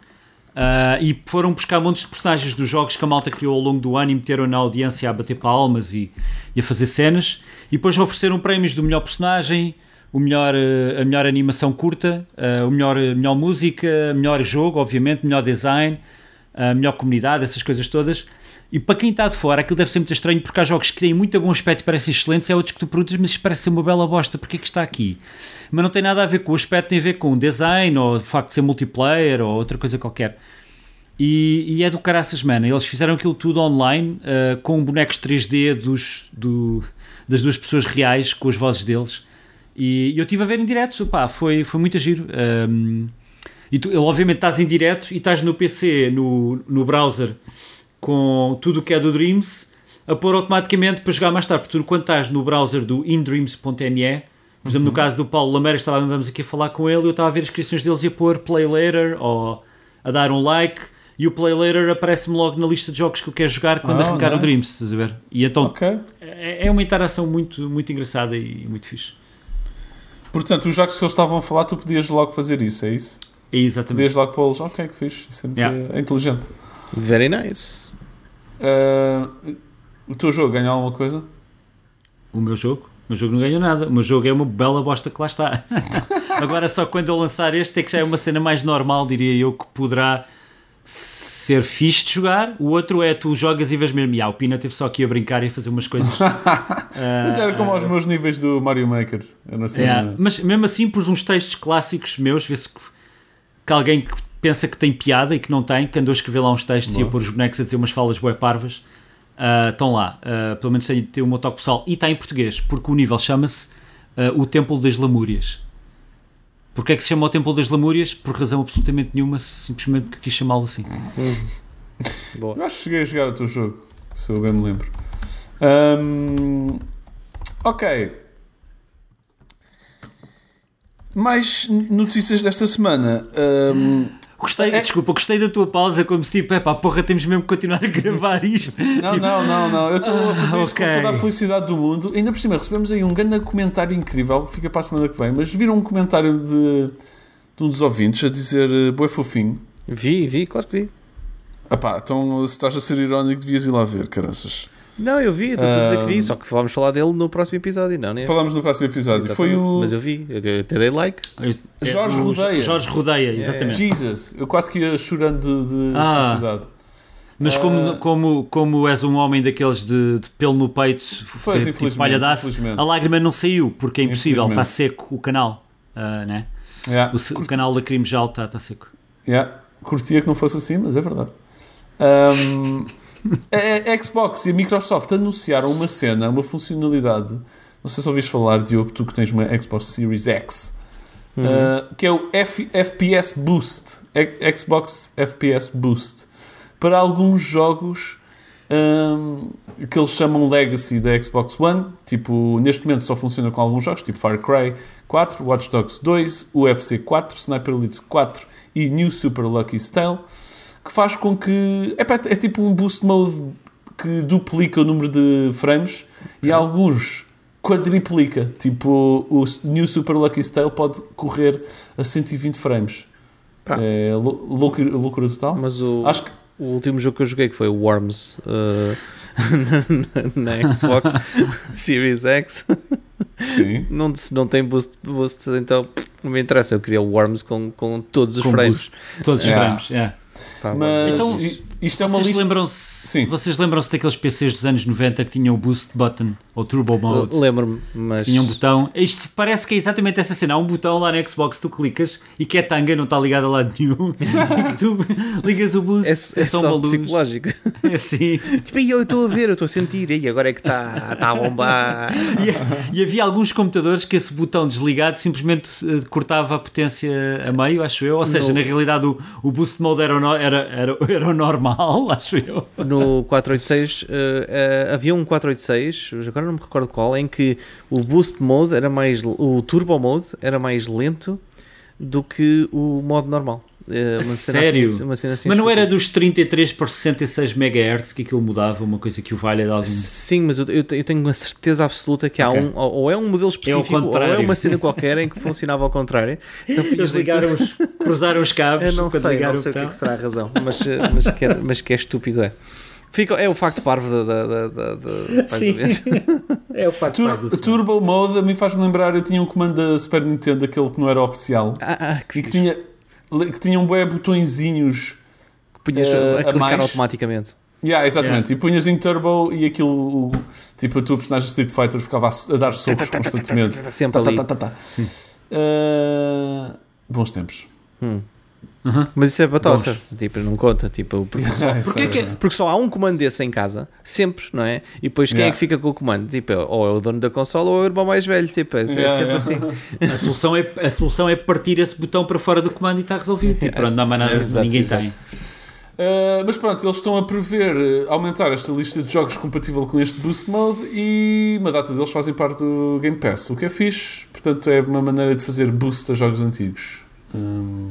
e foram buscar montes de personagens dos jogos que a malta criou ao longo do ano e meteram na audiência a bater palmas e, e a fazer cenas. E depois ofereceram prémios do melhor personagem, o melhor, uh, a melhor animação curta, uh, o melhor, a melhor música, melhor jogo, obviamente, melhor design, a melhor comunidade, essas coisas todas. E para quem está de fora, aquilo deve ser muito estranho porque há jogos que têm muito bom aspecto e parecem excelentes, há outros que tu perguntas, mas isto parece ser uma bela bosta, porque é que está aqui? Mas não tem nada a ver com o aspecto, tem a ver com o design ou o facto de ser multiplayer ou outra coisa qualquer. E, e é do caraças, mano. Eles fizeram aquilo tudo online uh, com bonecos 3D dos, do- das duas pessoas reais, com as vozes deles. E, eu estive a ver em direto, pá, foi, foi muito giro. Um, e tu, obviamente, estás em direto e estás no PC, no, no browser, com tudo o que é do Dreams, a pôr automaticamente para jogar mais tarde. Porque tu, quando estás no browser do indreams.me, por exemplo, no caso do Paulo Lameira, estávamos aqui a falar com ele, eu estava a ver as inscrições deles e a pôr play later ou a dar um like. E o play later aparece-me logo na lista de jogos que eu quero jogar quando Oh, arrancar o nice. Dreams, estás a ver? E então Ok. é é uma interação muito, muito engraçada e muito fixe. Portanto, os jogos que eles estavam a falar, tu podias logo fazer isso, é isso? É exatamente. Podias logo pô-los. Ok, que fixe. Isso é, muito- Yeah. inteligente. Very nice. Ah, o teu jogo ganha alguma coisa? O meu jogo? O meu jogo não ganhou nada. O meu jogo é uma bela bosta que lá está. *laughs* Agora, só quando eu lançar este, é que já é uma cena mais normal, diria eu, que poderá ser fixe de jogar. O outro é tu jogas e vês mesmo. "Ya, o Pina teve só aqui a brincar e a fazer umas coisas. *laughs* Mas era como aos meus níveis do Mario Maker. Eu não sei. Yeah, Mas mesmo assim, pus uns textos clássicos meus, vê-se que, que alguém que pensa que tem piada e que não tem, que andou a escrever lá uns textos e a Boa. pôr os bonecos a dizer umas falas bué parvas, ah, estão lá. Ah, pelo menos tem, tem o meu toque pessoal e está em português, porque o nível chama-se ah, O Templo das Lamúrias. Porquê é que se chama o Templo das Lamúrias? Por razão absolutamente nenhuma, simplesmente porque quis chamá-lo assim. Boa. Eu acho que cheguei a jogar o teu jogo, se eu bem me lembro. Ahm, ok. Mais notícias desta semana. Ahm, Gostei, É- desculpa, gostei da tua pausa, como se tipo, epá, porra, temos mesmo que continuar a gravar isto. não, Tipo, não, não, não. Eu estou a fazer Ah, isto ok. com toda a felicidade do mundo. Ainda por cima, recebemos aí um grande comentário incrível que fica para a semana que vem. Mas viram um comentário de, de um dos ouvintes a dizer uh, Boé fofinho. Vi, vi, claro que vi. Ah pá, então se estás a ser irónico, devias ir lá ver, caraças. Não, eu vi, estou a dizer que vi, só que vamos falar dele no próximo episódio, não, né? Falamos no próximo episódio. Foi o Mas eu vi, eu até dei like. eu- Jorge o Rodeia. Jorge Rodeia, exatamente. Jesus. Eu quase que ia chorando de, de Ah. felicidade. Mas como, Ah. como, como és um homem daqueles de, de pelo no peito, Pois, tipo infelizmente, palhadaço, a lágrima não saiu, porque é impossível, está seco o canal. ah, né? Yeah. o, se- o canal da Crime já está tá seco. Yeah. Curtia que não fosse assim, mas é verdade. Um, *laughs* a, a Xbox e a Microsoft anunciaram uma cena, uma funcionalidade. Não sei se ouviste falar, Diogo, tu que tens uma Xbox Series X, uh, que é o F- FPS Boost. Xbox FPS Boost. Para alguns jogos um, que eles chamam Legacy da Xbox One. Tipo, neste momento só funciona com alguns jogos, tipo Far Cry 4, Watch Dogs 2, UFC 4, Sniper Elite 4 e New Super Lucky Style, que faz com que. epá, É, tipo um boost mode que duplica o número de frames e alguns quadriplica. Tipo, o New Super Lucky Style pode correr a 120 frames. Pá. É lou- loucura, loucura total. Mas o, Acho que o último jogo que eu joguei que foi o Worms uh, *laughs* na, na Xbox *laughs* Series X sim. não, se não tem boost, boost então não me interessa. Eu queria o Worms com, com todos os Com frames. Todos os Yeah. frames. yeah. Pá, Mas Então, isto é uma vocês lista. lembram-se Sim. vocês lembram-se daqueles PCs dos anos 90 que tinham o boost button ou turbo mode? Lembro-me, mas Tinha um botão. Isto parece que é exatamente essa cena. Há um botão lá na Xbox tu clicas e que é tanga, não está ligado a lado nenhum. e *laughs* que tu ligas o boost, é, é só só uma luz. psicológico. *laughs* É assim. tipo, "Ei, eu estou a ver, eu estou a sentir, e agora é que está tá a bombar. E, e havia alguns computadores que esse botão desligado simplesmente eh, cortava a potência a meio, acho eu. Ou seja, No- na realidade o, o boost mode era era, era, *laughs* era o normal, *laughs* acho eu. No 486 eh, eh, havia um 486, agora não me recordo qual, em que o boost mode era mais o turbo mode era mais lento do que o modo normal. Eh, uma cena sério? Assim, uma cena assim Mas não era dos 33 por 66 MHz que aquilo mudava, uma coisa que o valha de algum. Sim, mas eu, eu te- eu tenho uma certeza absoluta que há Ok. um, ou ou é um modelo específico, ou é uma cena qualquer em que funcionava ao contrário. *laughs* Então, Eles ligaram os, cruzaram os cabos *laughs* Eu não quando sei, ligaram não sei o que, é botão. que será a razão, mas, eh, mas, que, é, mas que é estúpido é. Fica, é o facto parvo da. da, da, da, Sim. *laughs* É o facto Tur- do Turbo Mode a mim faz-me lembrar. Eu tinha um comando da Super Nintendo, aquele que não era oficial, Ah, ah, que, e que tinha, que tinha um bué botõezinhos. punhas eh, a a clicar mais. automaticamente. Yeah, exatamente. E punhas em Turbo e aquilo, o- tipo, a tua personagem Street Fighter ficava a, a dar socos constantemente. Sempre ali. Tá, tá, tá, tá. Uh, bons tempos. Mas isso é batota, tipo, não conta. Tipo, *laughs* porque, Porquê que- porque só há um comando desse em casa, sempre, não é? E depois quem é Yeah. que fica com o comando? Tipo, ou é o dono da consola ou é o irmão mais velho. Tipo, é, é Yeah, sempre yeah. assim. *laughs* A solução, é, a solução é partir esse botão para fora do comando e está resolvido. Tipo, pronto, não há mais nada, Exato, ninguém exato. tem. Uh, mas pronto, eles estão a prever uh, aumentar esta lista de jogos compatível com este Boost Mode e uma data deles fazem parte do Game Pass, o que é fixe. Portanto, é uma maneira de fazer boost a jogos antigos. Hum,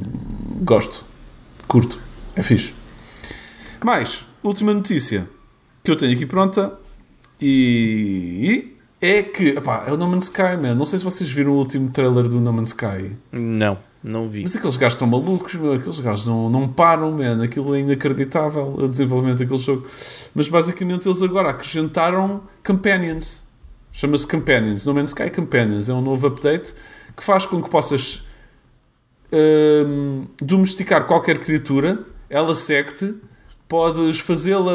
gosto, curto, é fixe. Mais, última notícia que eu tenho aqui pronta e é que, epá, é o No Man's Sky, man. Não sei se vocês viram o último trailer do No Man's Sky. Não, não vi. Mas aqueles gajos estão malucos, meu. aqueles gajos não, não param, man. aquilo é inacreditável, o desenvolvimento daquele jogo. Mas basicamente eles agora acrescentaram Companions. Chama-se Companions, No Man's Sky Companions. É um novo update que faz com que possas domesticar qualquer criatura, ela segue-te, podes fazê-la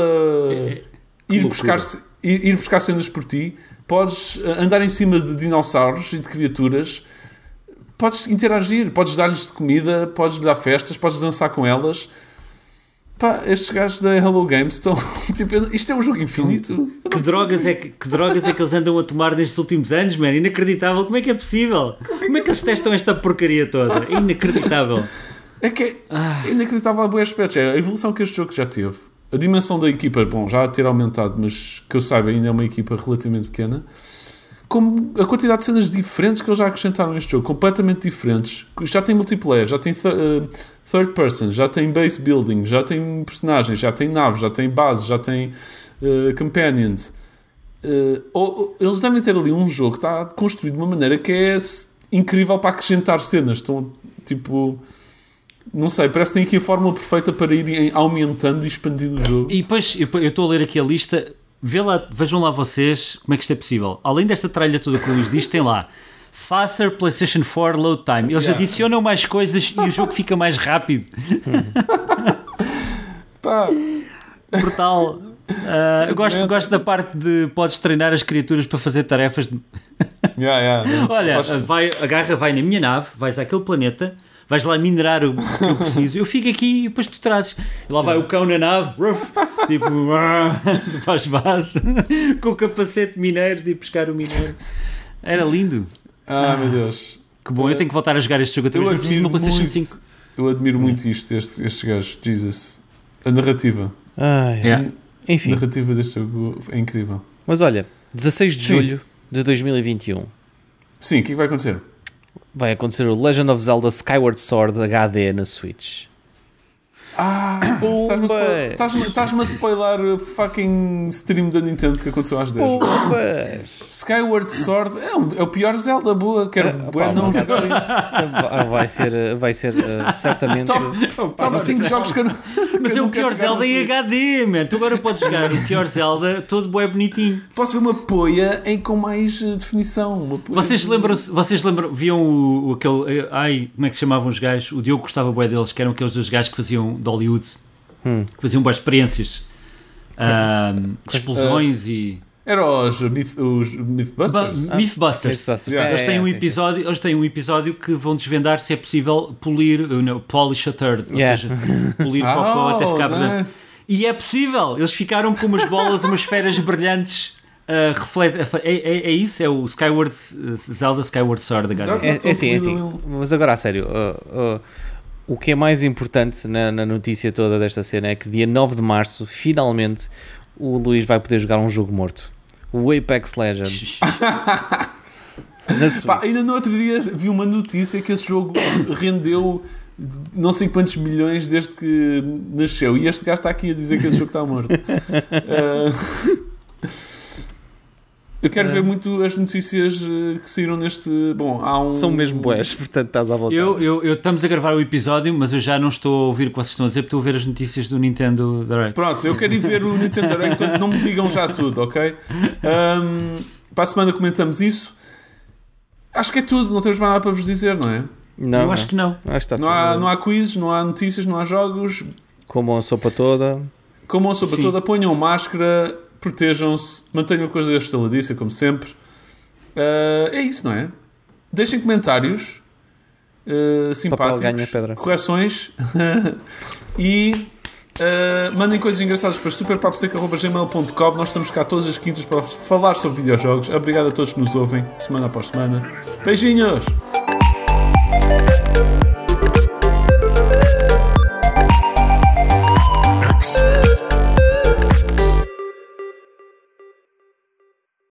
ir loucura. buscar, ir, ir buscar cenas por ti, podes eh, andar em cima de dinossauros e de criaturas podes interagir, podes dar-lhes de comida, podes dar festas, podes dançar com elas. Pá, estes gajos da Hello Games estão. *laughs* Tipo, isto é um jogo infinito. Que drogas, é que, que drogas é que eles andam a tomar nestes últimos anos, man? Inacreditável. Como é que é possível? Como é que eles testam esta porcaria toda? É *laughs* inacreditável. É que é inacreditável a boas aspectos. É a evolução que este jogo já teve. A dimensão da equipa, bom, já a ter aumentado, mas que eu saiba, ainda é uma equipa relativamente pequena. Como a quantidade de cenas diferentes que eles já acrescentaram neste jogo, completamente diferentes. Já tem multiplayer, já tem th- uh, third person, já tem base building, já tem personagens, já tem naves, já tem bases, já tem uh, companions. Uh, ou- eles devem ter ali um jogo que está construído de uma maneira que é incrível para acrescentar cenas. Estão tipo. Não sei, parece que tem aqui a fórmula perfeita para irem aumentando e expandindo o jogo. E depois, eu estou a ler aqui a lista. Lá, vejam lá vocês como é que isto é possível. Além desta tralha toda que o Luís diz, tem lá Faster PlayStation 4 Load Time. Eles Yeah. adicionam mais coisas e o jogo fica mais rápido. *laughs* Pá, Brutal. Ah, eu gosto, gosto da parte de podes treinar as criaturas para fazer tarefas. De... yeah, yeah. *laughs* Olha, vai, agarra, vai na minha nave, vais àquele planeta, vais lá minerar o que eu *laughs* preciso, eu fico aqui e depois tu trazes. E lá vai o cão na nave, ruf, tipo, *laughs* faz base, *laughs* com o capacete mineiro de ir buscar o mineiro. Era lindo. Ah, meu Deus. Que bom, eu tenho que voltar a jogar este jogo outra Eu vez, não preciso de admiro uma PlayStation muito, 5. eu admiro muito isto, este, estes gajos, Jesus. A narrativa. Ai, Yeah. A Enfim, narrativa deste jogo é incrível. mas olha, 16 de Sim. julho de 2021 Sim, o que é que vai acontecer? Vai acontecer o Legend of Zelda Skyward Sword HD na Switch. Ah, *coughs* estás-me a spoiler- o fucking stream da Nintendo que aconteceu às 10. Pumbas! Skyward Sword é, um- é o pior Zelda boa. Quero bué pá, não jogar *laughs* isso. Ah, Vai ser, vai ser eh, certamente. Top, top 5 jogos que eu não. Mas é o pior Zelda em. HD, man. Tu agora podes jogar o pior Zelda todo bué bonitinho. Posso ver uma poia em com mais eh, definição. Uma poia Vocês de- lembram, vocês lembram, viam o, o aquele, eh, ai, como é que se chamavam os gajos? O Diogo gostava bué deles, que eram aqueles dois gajos que faziam de Hollywood, Hum. que faziam boas experiências, de explosões e... Era os, Myth, os Mythbusters. Ba- Mythbusters. Mythbusters. Yeah. Eles têm É, um sim, sim. episódio, eles têm um episódio que vão desvendar se é possível polir, uh, não, polish a third, ou Yeah. seja, polir o cocó *laughs* até ficar brilhante. Oh, nice. E é possível, eles ficaram com umas bolas, umas esferas brilhantes. Uh, reflete, é, é, é isso, é o Skyward uh, Zelda Skyward Sword agora. Exato. É, é assim, é ali. Mas agora, a sério, uh, uh, o que é mais importante na, na notícia toda desta cena é que dia 9 de março, finalmente, o Luís vai poder jogar um jogo morto. O Apex Legends. *laughs* Pá, ainda no outro dia vi uma notícia que esse jogo rendeu não sei quantos milhões desde que nasceu. E este gajo está aqui a dizer que esse jogo está morto. Ah, *laughs* eu quero ver muito as notícias eh, que saíram neste. Bom, há um. São mesmo boés, *laughs* portanto estás à volta. Eu, eu, eu estamos a gravar o episódio, mas eu já não estou a ouvir o que vocês estão a dizer, porque estou a ver as notícias do Nintendo Direct. Pronto, eu quero ir ver o Nintendo Direct, portanto não me digam já tudo, ok? Ahm, para a semana comentamos isso. Acho que é tudo, não temos mais nada para vos dizer, não é? Não, eu acho que não. Acho que está Não há, tudo não há quizzes, não há notícias, não há jogos. como a sopa toda. Comam a sopa Sim. toda, ponham máscara, protejam-se, mantenham a coisa estaladiça, como sempre. Ah, é isso, não é? Deixem comentários ah, simpáticos, correções *laughs* e ah, mandem coisas engraçadas para superpaposeca.gmail.com. Nós estamos cá todas as quintas para falar sobre videojogos. Obrigado a todos que nos ouvem, semana após semana. Beijinhos!